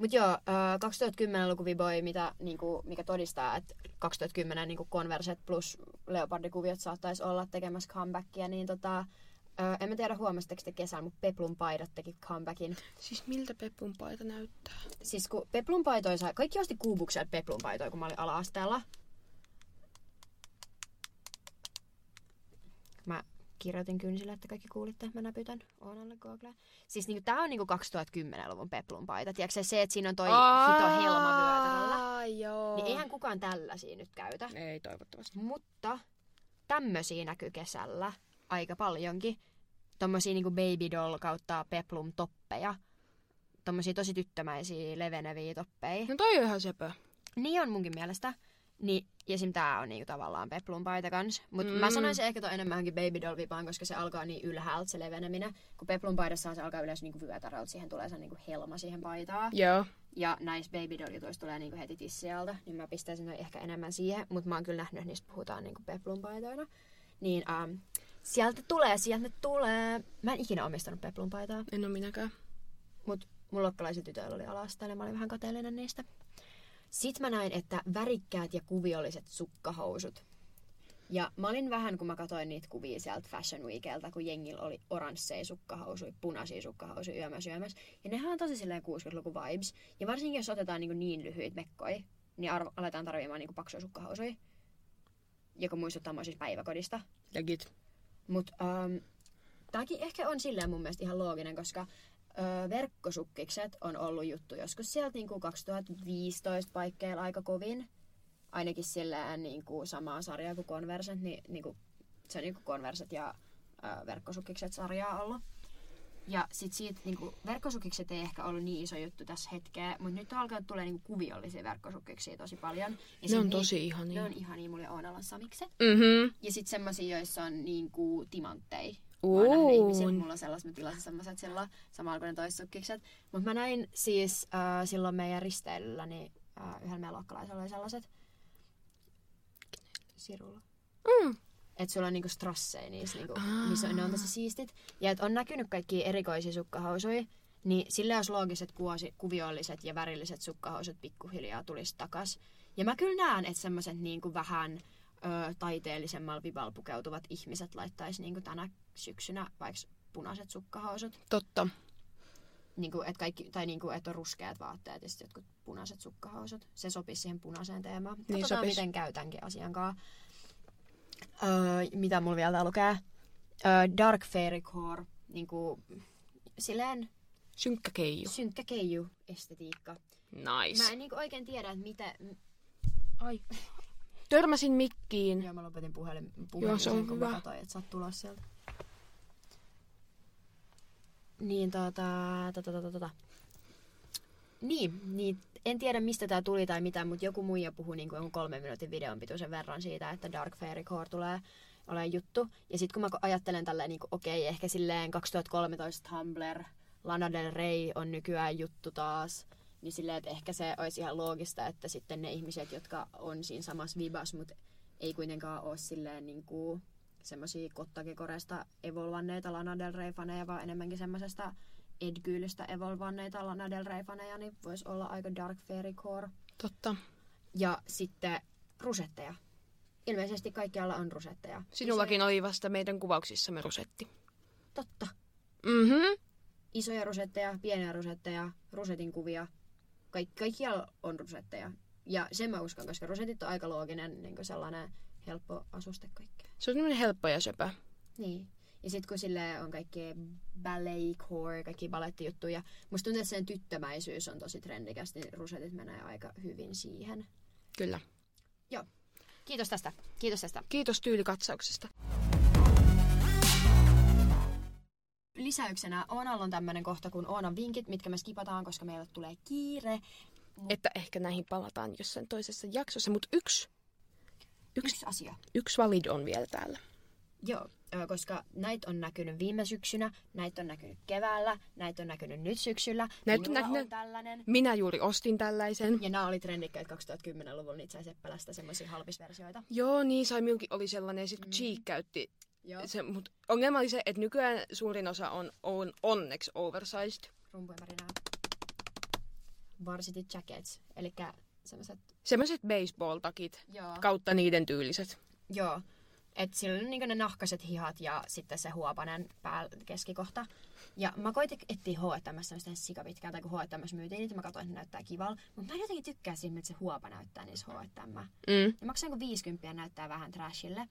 Mut joo, äh, 2010-luku Viboi, mitä, niinku, mikä todistaa, että 2010 niinku Converset plus Leopardikuviot saattaisi olla tekemässä comebackia, niin tota, äh, en mä tiedä huomasitteko te kesällä, mutta Peplun paidat teki comebackin. Siis miltä Peppun paita näyttää? Siis kun Peplun paitoja sai, kaikki osti kuubuksella Peplun paitoja, kun mä olin ala-asteella. Mä kirjoitin kynsillä, että kaikki kuulitte, mä näpytän Oonalle Google. Siis niinku, tää on niinku 2010-luvun Peplun paita. Tiedätkö se, että siinä on toi hito helma vyötäröllä? Aa, joo. Niin eihän kukaan tällaisia nyt käytä. Ei toivottavasti. Mutta tämmösiä näkyy kesällä aika paljonkin. Tommosia niinku baby doll kautta peplum toppeja. Tommosia tosi tyttömäisiä leveneviä toppeja. No toi on ihan sepö. Niin on munkin mielestä. Niin, ja esim. tää on niinku tavallaan peplun paita kans. Mut mm. mä sanoisin ehkä toi enemmänkin baby doll vipaan, koska se alkaa niin ylhäältä se leveneminen. Kun peplun paidassa se alkaa yleensä niinku vyötäröltä, siihen tulee se niinku helma siihen paitaan. Joo. Ja näissä baby doll jutuissa tulee niinku heti tissialta, niin mä pistäisin noi ehkä enemmän siihen. Mutta mä oon kyllä nähnyt, että niistä puhutaan niinku peplun paitoina. Niin ähm, sieltä tulee, sieltä ne tulee. Mä en ikinä omistanut peplun paitaa, En oo minäkään. mutta mun luokkalaisilla tytöillä oli alasta ja mä olin vähän kateellinen niistä. Sitten mä näin, että värikkäät ja kuviolliset sukkahousut. Ja mä olin vähän, kun mä katsoin niitä kuvia sieltä Fashion Weekeltä, kun jengillä oli oransseja sukkahousuja, punaisia sukkahousuja yömässä yömässä. Ja nehän on tosi silleen 60-luku vibes. Ja varsinkin jos otetaan niin, niin lyhyitä mekkoja, niin arvo, aletaan tarvimaan niin paksuja sukkahousuja. Joka muistuttaa mua siis päiväkodista. Legit. Mutta ähm, tämäkin ehkä on silleen mun mielestä ihan looginen, koska ö, verkkosukkikset on ollut juttu joskus sieltä niin kuin 2015 paikkeilla aika kovin. Ainakin silleen niin kuin samaa sarjaa kuin Converset, niin, niin kuin, se on niin kuin Converset ja ö, verkkosukkikset sarjaa ollut. Ja sit siitä niinku, verkkosukikset ei ehkä ollut niin iso juttu tässä hetkeä, mutta nyt alkaa tulla niinku kuviollisia verkkosukkiksia tosi paljon. Ja Ne sit on ni- tosi ihania. Ne on ihania, mulle on olla samikset. Mhm. Ja sitten semmosia, joissa on niinku timantteja. Mä oon mulla on sellaiset, mä tilasin semmoset silloin, samalla kuin ne toissukkikset. Mutta mä näin siis äh, silloin meidän risteilyllä, niin äh, yhdellä meidän luokkalaisella oli sellaiset. Sirulla. Mm. Että sulla on niinku strasseja niissä, niinku, missä on, ne on tosi siistit. Ja että on näkynyt kaikki erikoisia sukkahousuja, niin sillä jos loogiset kuosi, kuviolliset ja värilliset sukkahousut pikkuhiljaa tulisi takas. Ja mä kyllä näen, että semmoiset niinku vähän ö, taiteellisemmalla vivalla pukeutuvat ihmiset laittaisi niinku tänä syksynä vaikka punaiset sukkahousut. Totta. Niinku, et kaikki, tai niinku, että on ruskeat vaatteet ja sitten jotkut punaiset sukkahousut. Se sopisi siihen punaiseen teemaan. Niin Katsotaan, sopis. miten käytänkin asiankaan. Öö, mitä mulla vielä täällä lukee? Öö, dark fairy core. Niinku, silleen Synkkä keiju. synkkä keiju estetiikka. Nice. Mä en niinku oikein tiedä, että mitä... Ai. Törmäsin mikkiin. Joo, mä lopetin puhelin, Joo, puhelin se on kun hyvä. mä katsoin, että sä oot tulossa sieltä. Niin, tota, tota, tota, tota. Niin, niin, en tiedä mistä tää tuli tai mitä, mutta joku muija puhui niin kuin kolmen minuutin videon pituisen verran siitä, että Dark Fairy Core tulee olemaan juttu. Ja sitten kun mä ajattelen tälleen, niin okei, okay, ehkä silleen 2013 Tumblr, Lana Del Rey on nykyään juttu taas, niin silleen, että ehkä se olisi ihan loogista, että sitten ne ihmiset, jotka on siinä samassa vibas, mutta ei kuitenkaan ole silleen niin kuin semmoisia kottakekoresta evolvanneita Lana Del Rey-faneja, vaan enemmänkin semmoisesta Edgyylistä evolvanneita Lana Del Rey-faneja, niin voisi olla aika Dark Fairy Core. Totta. Ja sitten rusetteja. Ilmeisesti kaikkialla on rusetteja. Sinullakin oli vasta meidän kuvauksissamme rosetti. Totta. Mhm. Isoja rusetteja, pieniä rusetteja, rusetin kuvia. Kaik- kaikkialla on rusetteja. Ja sen mä uskon, koska rusetit on aika looginen niin sellainen helppo asuste kaikkea. Se on semmoinen helppo ja söpö. Niin. Ja sitten kun sille on kaikki ballet core, kaikki balettijuttuja. Musta tuntuu, että sen tyttömäisyys on tosi trendikäs, niin rusetit menee aika hyvin siihen. Kyllä. Joo. Kiitos tästä. Kiitos tästä. Kiitos tyylikatsauksesta. Lisäyksenä Oonalla on tämmöinen kohta kuin Oonan vinkit, mitkä me skipataan, koska meille tulee kiire. Että ehkä näihin palataan jossain toisessa jaksossa, mutta yksi, yksi, Yksi asia. yksi valid on vielä täällä. Joo, koska näitä on näkynyt viime syksynä, näitä on näkynyt keväällä, näitä on näkynyt nyt syksyllä. Näitä on näkynyt- on tällainen. Minä juuri ostin tällaisen. Ja nämä oli trendikkäitä 2010-luvulla, niitä sai Seppälästä semmoisia halpisversioita. Joo, niin sai minunkin oli sellainen, sitten kun Cheek käytti Joo. se, mutta ongelma oli se, että nykyään suurin osa on, on onneksi oversized. Rumpujen värinää. Varsity jackets, eli semmoiset, Semmoiset baseball-takit joo, kautta niiden tyyliset. joo. Et sillä on niinku ne nahkaset hihat ja sitten se huopanen pääl keskikohta. Ja mä koitin etsiä H&M semmoista sikapitkää, tai kun H&M myytiin niitä, mä katsoin, että näyttää kivalta. Mutta mä en jotenkin tykkää siitä, että se huopa näyttää niissä H&M. Mm. Ja maksaa 50 ja näyttää vähän trashille.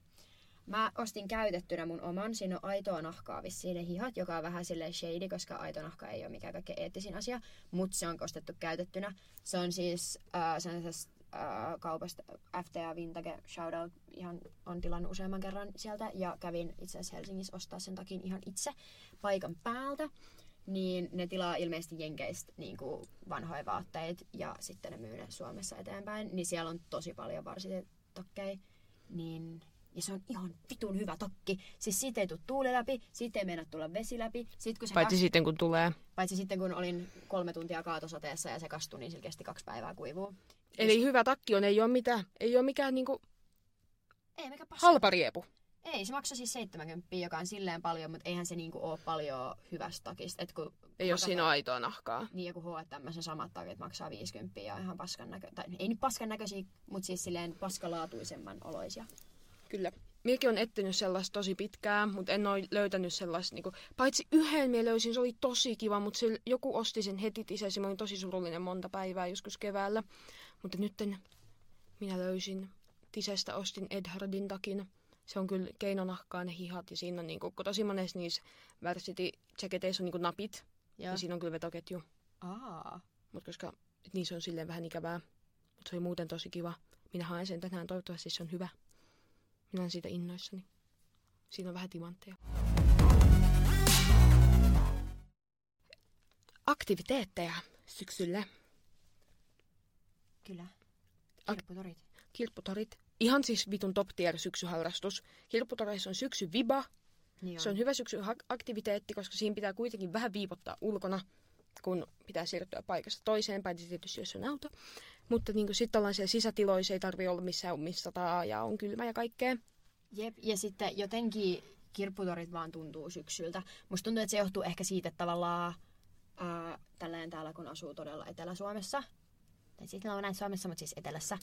Mä ostin käytettynä mun oman. Siinä on aitoa nahkaa vissiin ne hihat, joka on vähän silleen shady, koska aito nahka ei ole mikään kaikkein eettisin asia. Mutta se on ostettu käytettynä. Se on siis äh, sellaisesta äh, kaupasta FTA Vintage Shoutout. Ihan on tilannut useamman kerran sieltä. Ja kävin itse asiassa Helsingissä ostaa sen takin ihan itse paikan päältä. Niin ne tilaa ilmeisesti Jenkeistä niin kuin vanhoja vaatteita ja sitten ne myy ne Suomessa eteenpäin. Niin siellä on tosi paljon varsitakkeja. Niin ja se on ihan vitun hyvä takki. Siis siitä ei tule tuuli läpi, siitä ei mennä tulla vesi läpi. Sit kun se Paitsi kas- sitten kun tulee. paitsi sitten kun olin kolme tuntia kaatosateessa ja se kastui, niin sillä kesti kaksi päivää kuivuu. Eli hyvä takki on, ei ole mitään, ei ole mikään niinku Ei mikä halpa riepu. Ei, se maksoi siis 70, joka on silleen paljon, mutta eihän se niinku ole paljon hyvästä takista. Et kun Ei ole siinä aitoa nahkaa. Niin joku H&M se samat takit maksaa 50 ja ihan paskan näkö... Tai ei nyt paskan näköisiä, mutta siis silleen paskalaatuisemman oloisia. Kyllä. Minäkin on etsinyt sellaista tosi pitkään, mutta en ole löytänyt sellaista, niinku, paitsi yhden minä löysin, se oli tosi kiva, mutta se, joku osti sen heti tisesi, mä olin tosi surullinen monta päivää joskus keväällä. Mutta nyt minä löysin, tisestä ostin Ed Hardin takin. Se on kyllä keinonahkaa ne hihat ja siinä on niinku, kun tosi monessa niissä varsity jacketeissa on niinku napit ja. Joo. siinä on kyllä vetoketju. Aa. Mutta koska niissä on silleen vähän ikävää, mutta se oli muuten tosi kiva. Minä haen sen tänään, toivottavasti se on hyvä. Minä olen siitä innoissani. Siinä on vähän timantteja. Aktiviteetteja syksyllä. Kyllä. Kirpputorit. Kilpputorit. Ihan siis vitun top tier syksyharrastus. Kilpputoreissa on syksy viba. Niin Se on hyvä syksy aktiviteetti, koska siinä pitää kuitenkin vähän viipottaa ulkona, kun pitää siirtyä paikasta toiseen, paitsi tietysti jos on auto. Mutta niin sitten ollaan siellä sisätiloissa, ei tarvi olla missään missä taa ja on kylmä ja kaikkea. Jep, ja sitten jotenkin kirpputorit vaan tuntuu syksyltä. Musta tuntuu, että se johtuu ehkä siitä, että tavallaan ää, tälleen täällä kun asuu todella Etelä-Suomessa, sitten on näin Suomessa, mutta siis Etelässä,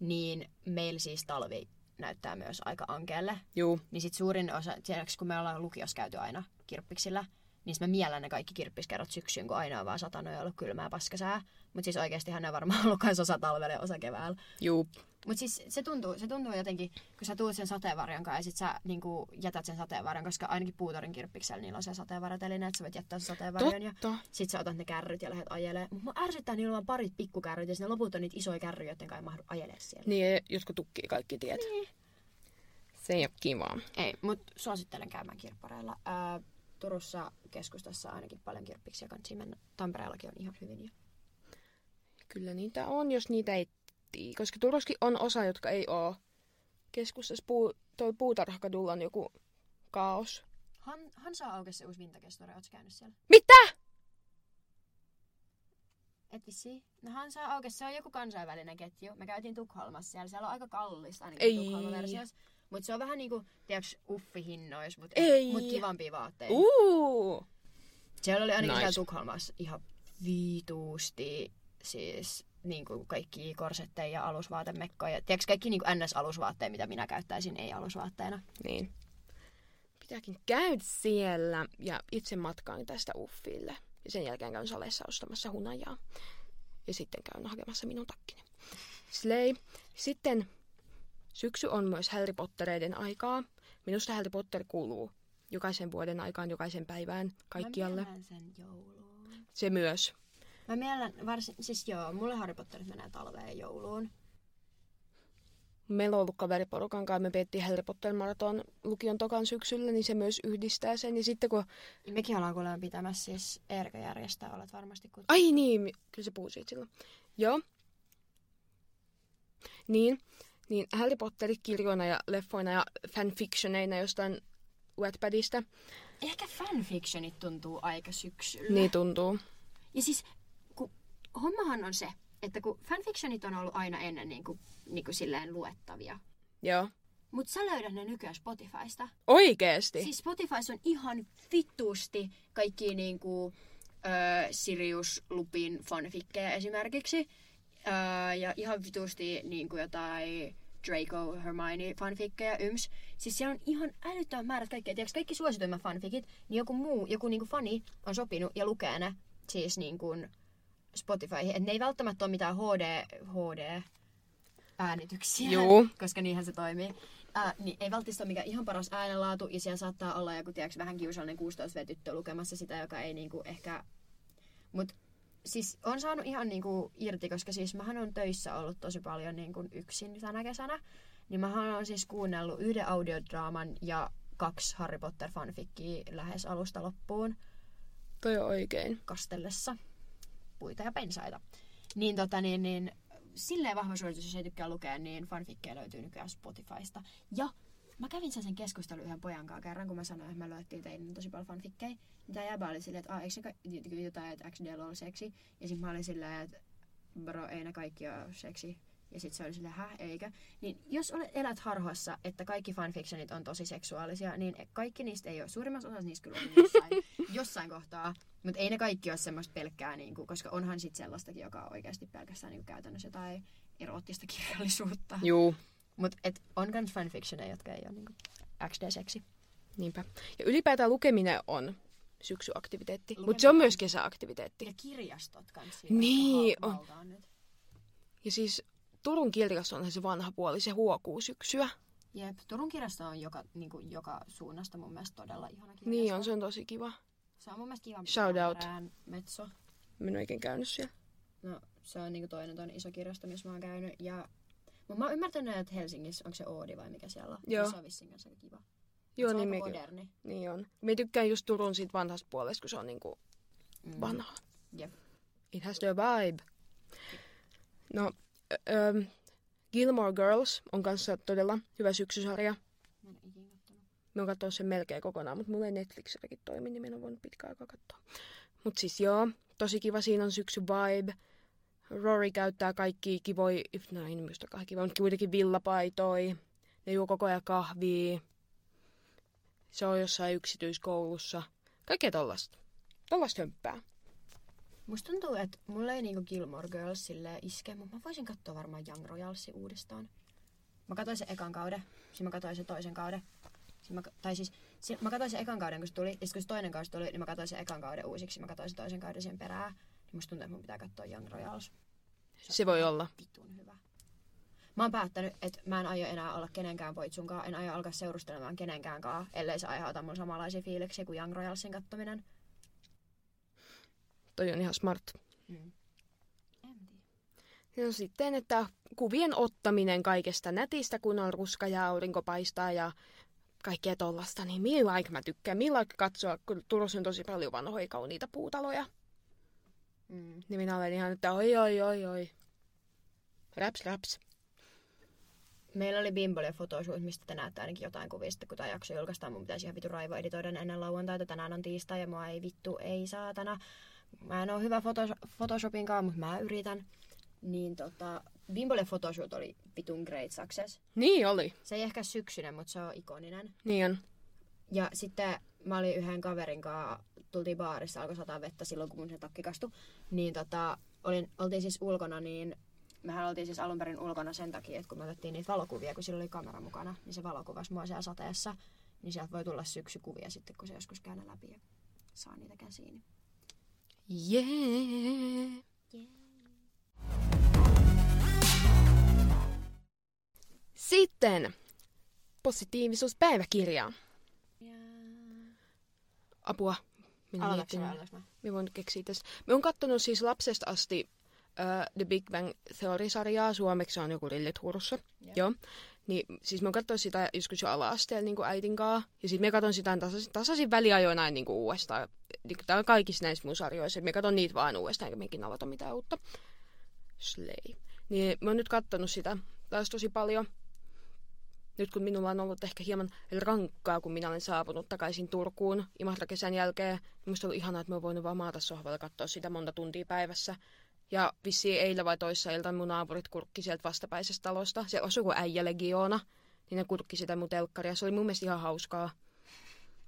niin meillä siis talvi näyttää myös aika ankeelle. Juu. Niin sit suurin osa, tiedätkö, kun me ollaan lukiossa käyty aina kirppiksillä, niin mä miellän ne kaikki kirppiskerrot syksyyn, kun aina on vaan satanut ja ollut kylmää paskasää. Mutta siis oikeastihan ne on varmaan ollut kans osa talvella ja osa keväällä. Juu. Mutta siis se tuntuu, se tuntuu jotenkin, kun sä tuut sen sateenvarjon kanssa ja sit sä niinku, jätät sen sateenvarjon, koska ainakin puutorin kirppiksellä niillä on se sateenvarjoteline, että sä voit jättää sen sateenvarjon ja Totta. sit sä otat ne kärryt ja lähdet ajelemaan. Mutta mä ärsyttää niillä on parit pikkukärryt ja sitten loput on niitä isoja kärryjä, joiden kanssa ei mahdu ajelemaan siellä. Niin, ja jotkut tukkii kaikki tiet. Niin. Se ei ole kivaa. Ei, mutta suosittelen käymään kirppareilla. Ää, Turussa keskustassa ainakin paljon kirppiksiä kanssa mennä. Tampereellakin on ihan hyvin. Ja... Kyllä niitä on, jos niitä etsii. Koska Turuskin on osa, jotka ei oo. Keskustassa puu, toi puutarhakadulla on joku kaos. Han, Hansa aukesi se uusi vintakestore, ootko käynyt siellä? Mitä? Et vissi. No Hansa aukesi, se on joku kansainvälinen ketju. Me käytiin Tukholmassa siellä, siellä on aika kallista ainakin Ei. Tukholman versiossa. Mutta se on vähän niinku, tiedätkö, uffihinnois, mutta Ei. mut kivampia vaatteita. Uu! Siellä oli ainakin Nice. siellä Tukholmassa ihan viituusti siis niin kuin kaikki korsetteja ja alusvaatemekkoja. Tiedätkö kaikki niin kuin NS-alusvaatteja, mitä minä käyttäisin ei-alusvaatteena? Niin. Pitääkin käydä siellä ja itse matkaan tästä Uffille. Ja sen jälkeen käyn salessa ostamassa hunajaa. Ja sitten käyn hakemassa minun takkini. Slay. Sitten syksy on myös Harry Pottereiden aikaa. Minusta Harry Potter kuuluu jokaisen vuoden aikaan, jokaisen päivään, kaikkialle. Mä sen jouluun. Se myös. Mä miellän varsin, siis joo, mulle Harry Potterit menee talveen ja jouluun. Meillä on ollut kaveriporukan kanssa, me piettiin Harry Potter-maraton lukion tokan syksyllä, niin se myös yhdistää sen. Ja sitten kun... Mekin ollaan kuulemma pitämässä siis Erkö järjestää, olet varmasti kutsunut. Ai niin, kyllä se puhuu siitä silloin. Joo. Niin, niin Harry Potterit kirjoina ja leffoina ja fanfictioneina jostain Wattpadista. Ehkä fanfictionit tuntuu aika syksyllä. Niin tuntuu. Ja siis, hommahan on se, että kun fanfictionit on ollut aina ennen niin kuin, niin kuin silleen luettavia, Joo. mutta sä löydät ne nykyään Spotifysta. Oikeesti? Siis Spotifys on ihan vittuusti kaikki niin kuin, ö, Sirius Lupin fanfikkeja esimerkiksi. Ö, ja ihan vitusti niin kuin jotain Draco Hermione fanfikkeja yms. Siis siellä on ihan älyttömän määrät kaikkea. Tiedätkö, kaikki suosituimmat fanfikit, niin joku muu, joku niin kuin fani on sopinut ja lukee ne siis niin kuin Spotifyhin. Et ne ei välttämättä ole mitään HD, HD äänityksiä, Juu. koska niinhän se toimii. Ää, niin ei välttämättä ole mikään ihan paras äänenlaatu, ja siellä saattaa olla joku tiedätkö, vähän kiusallinen 16V-tyttö lukemassa sitä, joka ei niinku ehkä... Mut siis on saanut ihan niinku irti, koska siis mähän on töissä ollut tosi paljon niinku yksin tänä kesänä. Niin mähän on siis kuunnellut yhden audiodraaman ja kaksi Harry Potter fanfikkiä lähes alusta loppuun Toi on oikein. kastellessa puita ja pensaita. Niin, tota, niin, niin silleen vahva suositus, jos ei tykkää lukea, niin fanfikkeja löytyy nykyään Spotifysta. Ja mä kävin sen keskustelun yhden pojan kanssa kerran, kun mä sanoin, että me luettiin teille tosi paljon fanfikkeja. Niin tää jäbä oli silleen, että eikö ka- jotain, että XDL on seksi. Ja sitten mä olin silleen, että bro, ei ne kaikki ole seksi. Ja sitten se oli silleen, häh, eikä. Niin jos olet, elät harhoissa, että kaikki fanfictionit on tosi seksuaalisia, niin kaikki niistä ei ole. Suurimmassa osassa niistä kyllä on jossain, jossain kohtaa. Mutta ei ne kaikki ole semmoista pelkkää, niinku, koska onhan sitten sellaistakin, joka on oikeasti pelkästään niinku, käytännössä jotain eroottista kirjallisuutta. Juu. Mutta on myös fanfictioneja, jotka ei ole niinku, XD-seksi. Niinpä. Ja ylipäätään lukeminen on syksyaktiviteetti, mutta se on myös kesäaktiviteetti. Ja kirjastot kanssa. Niin, on. nyt. Ja siis Turun kirjasto on se vanha puoli, se huokuu syksyä. Jep, Turun kirjasto on joka, niinku, joka suunnasta mun mielestä todella ihana kirjasto. Niin on, se on tosi kiva. Se on mun mielestä kivampi Shout out. Metso. Mä en oikein käynyt siellä. No, se on niinku toinen toinen iso kirjasto, missä mä oon käynyt. Ja... Mutta mä oon ymmärtänyt, että Helsingissä, onko se Oodi vai mikä siellä on? Joo. Se on vissiin kanssa aika kiva. Joo, se on niin mekin. moderni. Niin on. Me tykkään just Turun siitä vanhasta puolesta, kun se on niinku Mm. vanha. Jep. It has the vibe. No, ö, ö, Gilmore Girls on kanssa todella hyvä syksysarja. Mä en ikinä kattonut. Mä oon katsonut sen melkein kokonaan, mutta mulla ei Netflixilläkin toimi, niin mä en ole voinut pitkään aikaa katsoa. Mutta siis joo, tosi kiva, siinä on syksy vibe. Rory käyttää kaikki kivoi, no ei muista kaikki kivoja, mutta kuitenkin villapaitoi. Ne juo koko ajan kahvia. Se on jossain yksityiskoulussa. Kaikkea tollasta. Tollasta hömppää. Musta tuntuu, että mulla ei niinku Gilmore Girls sille iske, mutta mä voisin katsoa varmaan Young Royalsi uudestaan. Mä katsoin sen ekan kauden, sitten mä katsoin sen toisen kauden. Sitten mä, tai siis, si- mä katsoin sen ekan kauden, kun se tuli, ja sitten kun se toinen kausi tuli, niin mä katsoin sen ekan kauden uusiksi, mä katsoin sen toisen kauden sen perään. Niin musta tuntuu, että mun pitää katsoa Young Royals. Se voi olla. Vitun hyvä. Mä oon päättänyt, että mä en aio enää olla kenenkään poitsunkaan, en aio alkaa seurustelemaan kenenkään ellei se aiheuta mun samanlaisia fiiliksiä kuin Young Royalsin kattominen. Toi on ihan smart. Mm. No sitten, että kuvien ottaminen kaikesta netistä, kun on ruska ja aurinko paistaa ja kaikkea tollasta, niin millä aika mä tykkään. Millä aika katsoa, kun Turussa on tosi paljon vanhoja kauniita puutaloja. Mm. Niin minä olen ihan, että oi oi oi oi. Raps raps. Meillä oli Bimbole photoshoot, mistä te näette ainakin jotain kuvia, sitten kun tämä jakso julkaistaan. Mun pitäisi ihan vitu raivo editoida ennen lauantaita. Tänään on tiistai ja mua ei vittu, ei saatana. Mä en oo hyvä fotos- Photoshopinkaan, mutta mä yritän. Niin tota, Bimbole photoshoot oli vitun great success. Niin oli. Se ei ehkä syksyinen, mutta se on ikoninen. Niin on. Ja sitten mä olin yhden kaverin kanssa, tultiin baarissa, alkoi sataa vettä silloin, kun mun se takki kastui. Niin tota, olin, oltiin siis ulkona, niin mehän oltiin siis alun perin ulkona sen takia, että kun me otettiin niitä valokuvia, kun sillä oli kamera mukana, niin se valokuvasi mua siellä sateessa. Niin sieltä voi tulla syksykuvia sitten, kun se joskus käy läpi ja saa niitä käsiin. Jee. Sitten positiivisuuspäiväkirja. Apua. Aloitatko mä? Me voin keksiä tästä. Me on kattonut siis lapsesta asti uh, The Big Bang Theory-sarjaa. Suomeksi on joku Rillit Hurussa. Joo. Joo. Niin, siis mä katsonut sitä joskus jo ala-asteella niin äitin kanssa. Ja sitten me katson sitä tasaisin, tasaisin väliajoin aina niin uudestaan. Niin, tää on kaikissa näissä mun sarjoissa. Me katson niitä vaan uudestaan, eikä mekin aloita mitään uutta. Slay. Niin mä oon nyt kattonut sitä taas tosi paljon. Nyt kun minulla on ollut ehkä hieman rankkaa, kun minä olen saapunut takaisin Turkuun Imatra-kesän jälkeen, niin musta on ollut ihanaa, että mä oon voinut vaan maata sohvalla katsoa sitä monta tuntia päivässä. Ja vissiin eilen vai toissa iltana mun naapurit kurkki sieltä vastapäisestä talosta. Se osui kuin äijä legioona, niin ne kurkki sitä mun telkkaria. Se oli mun mielestä ihan hauskaa.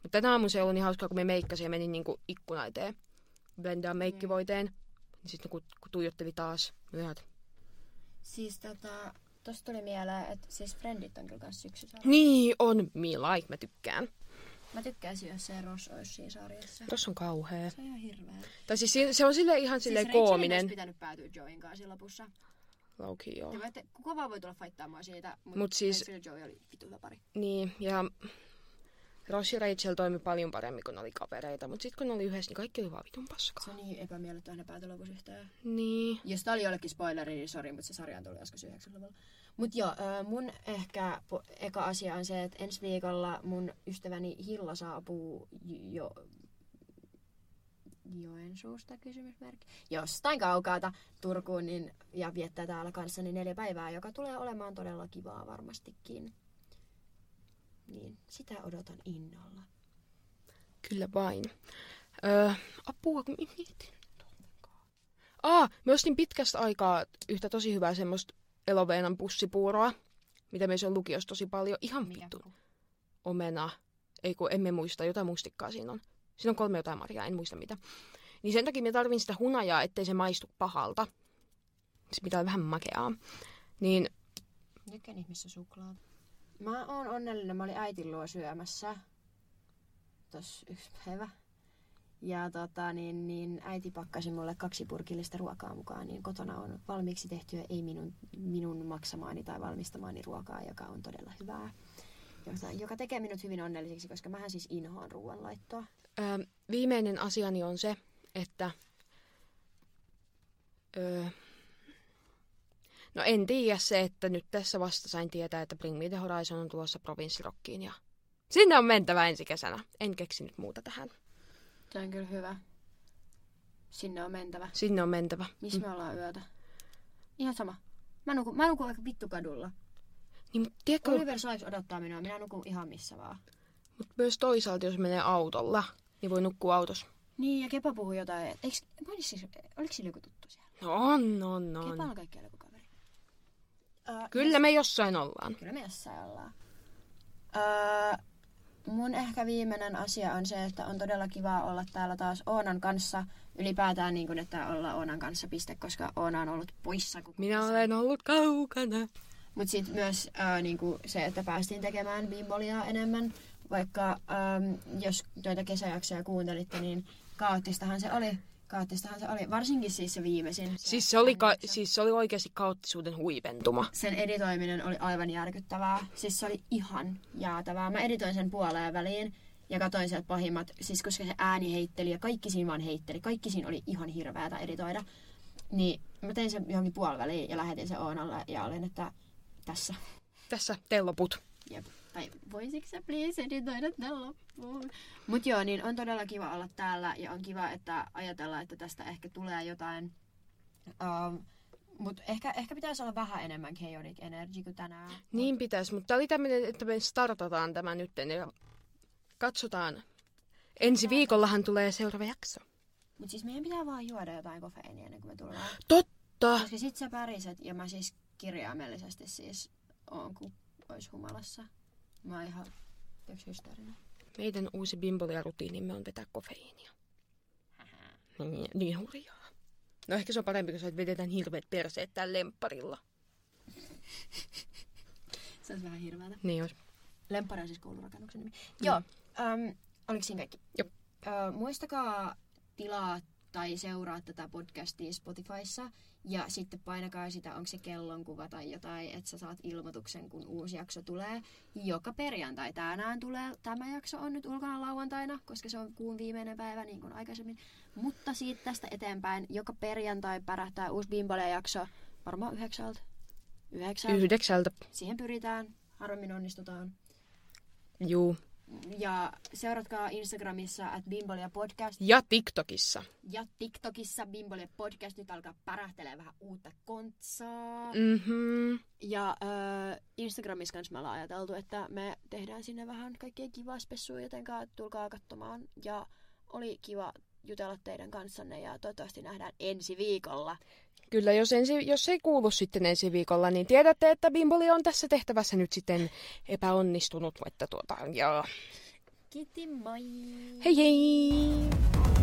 Mutta tänä aamulla se oli niin hauskaa, kun me meikkasin ja menin niinku ikkuna eteen. Blendaan meikkivoiteen. Niin sitten kun, kun tuijotteli taas myöhät. Siis tota, tosta tuli mieleen, että siis Friendit on kyllä kans syksysarja. Niin on, me like, mä tykkään. Mä tykkäisin, jos se Ross olisi siinä sarjassa. Tossa on kauhea. Se on ihan hirveä. Tai siis si- se on sille ihan sille siis koominen. olisi pitänyt päätyä Joein kanssa siinä lopussa. Loki, joo. Te voitte, kuka vaan voi tulla faittaamaan siitä, mutta Mut siis- Rachel ja Joey oli vitu hyvä pari. Niin, ja Ross ja Rachel toimi paljon paremmin, kun oli kavereita. Mutta sitten kun ne oli yhdessä, niin kaikki oli vaan vitun paskaa. Se on niin epämiellyttävä ne päätyi lopussa yhteen. Niin. Jos tää oli jollekin spoileri, niin sori, mutta se sarja on tullut joskus 90-luvulla. Mut joo, mun ehkä eka asia on se, että ensi viikolla mun ystäväni Hilla saapuu jo... Joensuusta kysymysmerkki. Jostain kaukaalta Turkuun niin, ja viettää täällä kanssani neljä päivää, joka tulee olemaan todella kivaa varmastikin. Niin, sitä odotan innolla. Kyllä vain. Öö, apua, kun mietin. Aa, mä ostin pitkästä aikaa yhtä tosi hyvää semmoista eloveenan pussipuuroa, mitä meissä on lukiossa tosi paljon. Ihan vittu. Omena. Ei kun emme muista, jotain mustikkaa siinä on. Siinä on kolme jotain marjaa, en muista mitä. Niin sen takia mä tarvin sitä hunajaa, ettei se maistu pahalta. Se pitää olla vähän makeaa. Niin Tykkään ihmissä suklaa. Mä oon onnellinen. Mä olin äitin luo syömässä tossa yksi päivä. Ja tota, niin, niin äiti pakkasi mulle kaksi purkillista ruokaa mukaan, niin kotona on valmiiksi tehtyä, ei minun, minun maksamaani tai valmistamaani ruokaa, joka on todella hyvää. Joka, joka tekee minut hyvin onnelliseksi, koska mähän siis inhoan ruoanlaittoa. Öö, viimeinen asiani on se, että... Öö, no en tiedä se, että nyt tässä vasta sain tietää, että Bring Me The Horizon on tulossa provinssirokkiin ja sinne on mentävä ensi kesänä. En keksinyt muuta tähän. Se on kyllä hyvä. Sinne on mentävä. Sinne on mentävä. Missä me ollaan yötä? Ihan sama. Mä nukun, mä nukun vaikka vittu kadulla. Niin, mut tiedätkö, Oliver Sykes odottaa minua, minä nukun ihan missä vaan. mut myös toisaalta, jos menee autolla, niin voi nukkua autossa. Niin, ja Kepa puhui jotain. et Eiks, siis, oliko sillä joku tuttu siellä? No on, on, Kepa on. on kaikkialla joku kaveri. Uh, Kyllä me jossain ollaan. Kyllä me jossain ollaan. Öö, mun ehkä viimeinen asia on se, että on todella kiva olla täällä taas Oonan kanssa. Ylipäätään niin kuin, että olla Oonan kanssa piste, koska Oona on ollut poissa. Koko Minä kesän. olen ollut kaukana. Mutta sitten myös ää, niinku se, että päästiin tekemään bimboliaa enemmän. Vaikka äm, jos noita kesäjaksoja kuuntelitte, niin kaoottistahan se oli. Kaoottistahan se oli. Varsinkin siis se viimeisin. Siis se oli, ka- siis se oli oikeasti kaoottisuuden huipentuma. Sen editoiminen oli aivan järkyttävää. Siis se oli ihan jäätävää. Mä editoin sen puoleen väliin ja katsoin sieltä pahimmat, siis koska se ääni heitteli ja kaikki siinä vaan heitteli. Kaikki siinä oli ihan hirveätä editoida. Niin mä tein sen johonkin puoliväliin ja lähetin se Oonalle ja olin, että tässä. Tässä telloput. Jep. Tai voisitko sä please editoida tämän loppuun? Mut joo, niin on todella kiva olla täällä ja on kiva, että ajatellaan, että tästä ehkä tulee jotain. Um, mutta ehkä, ehkä pitäisi olla vähän enemmän chaotic energy kuin tänään. Niin pitäisi, mutta tämä oli tämmöinen, että me startataan tämä nyt ja katsotaan. Ensi viikollahan tulee seuraava jakso. Mutta siis meidän pitää vaan juoda jotain kofeiinia ennen kuin me tullaan. Totta! Koska sit sä päriset ja mä siis kirjaimellisesti siis oon kuin ois humalassa. Mä oon ihan hysteerinen. Meidän uusi bimbolia rutiinimme on vetää kofeiinia. Niin, niin hurjaa. No ehkä se on parempi, kun sä vedetään hirveät perseet täällä lempparilla. Se olisi vähän hirveätä. Niin jos. Lemppari on siis koulurakennuksen nimi. Mm. Joo, äm, oliko siinä kaikki? Joo. Ö, muistakaa tilaa tai seuraa tätä podcastia Spotifyssa ja sitten painakaa sitä, onko se kellonkuva tai jotain, että sä saat ilmoituksen, kun uusi jakso tulee. Joka perjantai tänään tulee. Tämä jakso on nyt ulkona lauantaina, koska se on kuun viimeinen päivä niin kuin aikaisemmin. Mutta siitä tästä eteenpäin joka perjantai pärähtää uusi Bimbolia-jakso. Varmaan yhdeksältä. Yhdeksältä. Yhdeksältä. Siihen pyritään. Harvemmin onnistutaan. Juu. Ja seuratkaa Instagramissa at Bimbolia Podcast Ja TikTokissa. ja TikTokissa Bimbolia Podcast. Nyt alkaa pärähtelee vähän uutta kontsaa. Mhm. Ja äh, Instagramissa kanssa me ollaan ajateltu, että me tehdään sinne vähän kaikkea kivaa spessua, joten tulkaa katsomaan. Ja oli kiva jutella teidän kanssanne ja toivottavasti nähdään ensi viikolla. Kyllä, jos, ensi, jos ei kuulu sitten ensi viikolla, niin tiedätte, että Bimboli on tässä tehtävässä nyt sitten epäonnistunut. Että tuota, ja... Kiitti, moi! Hei hei!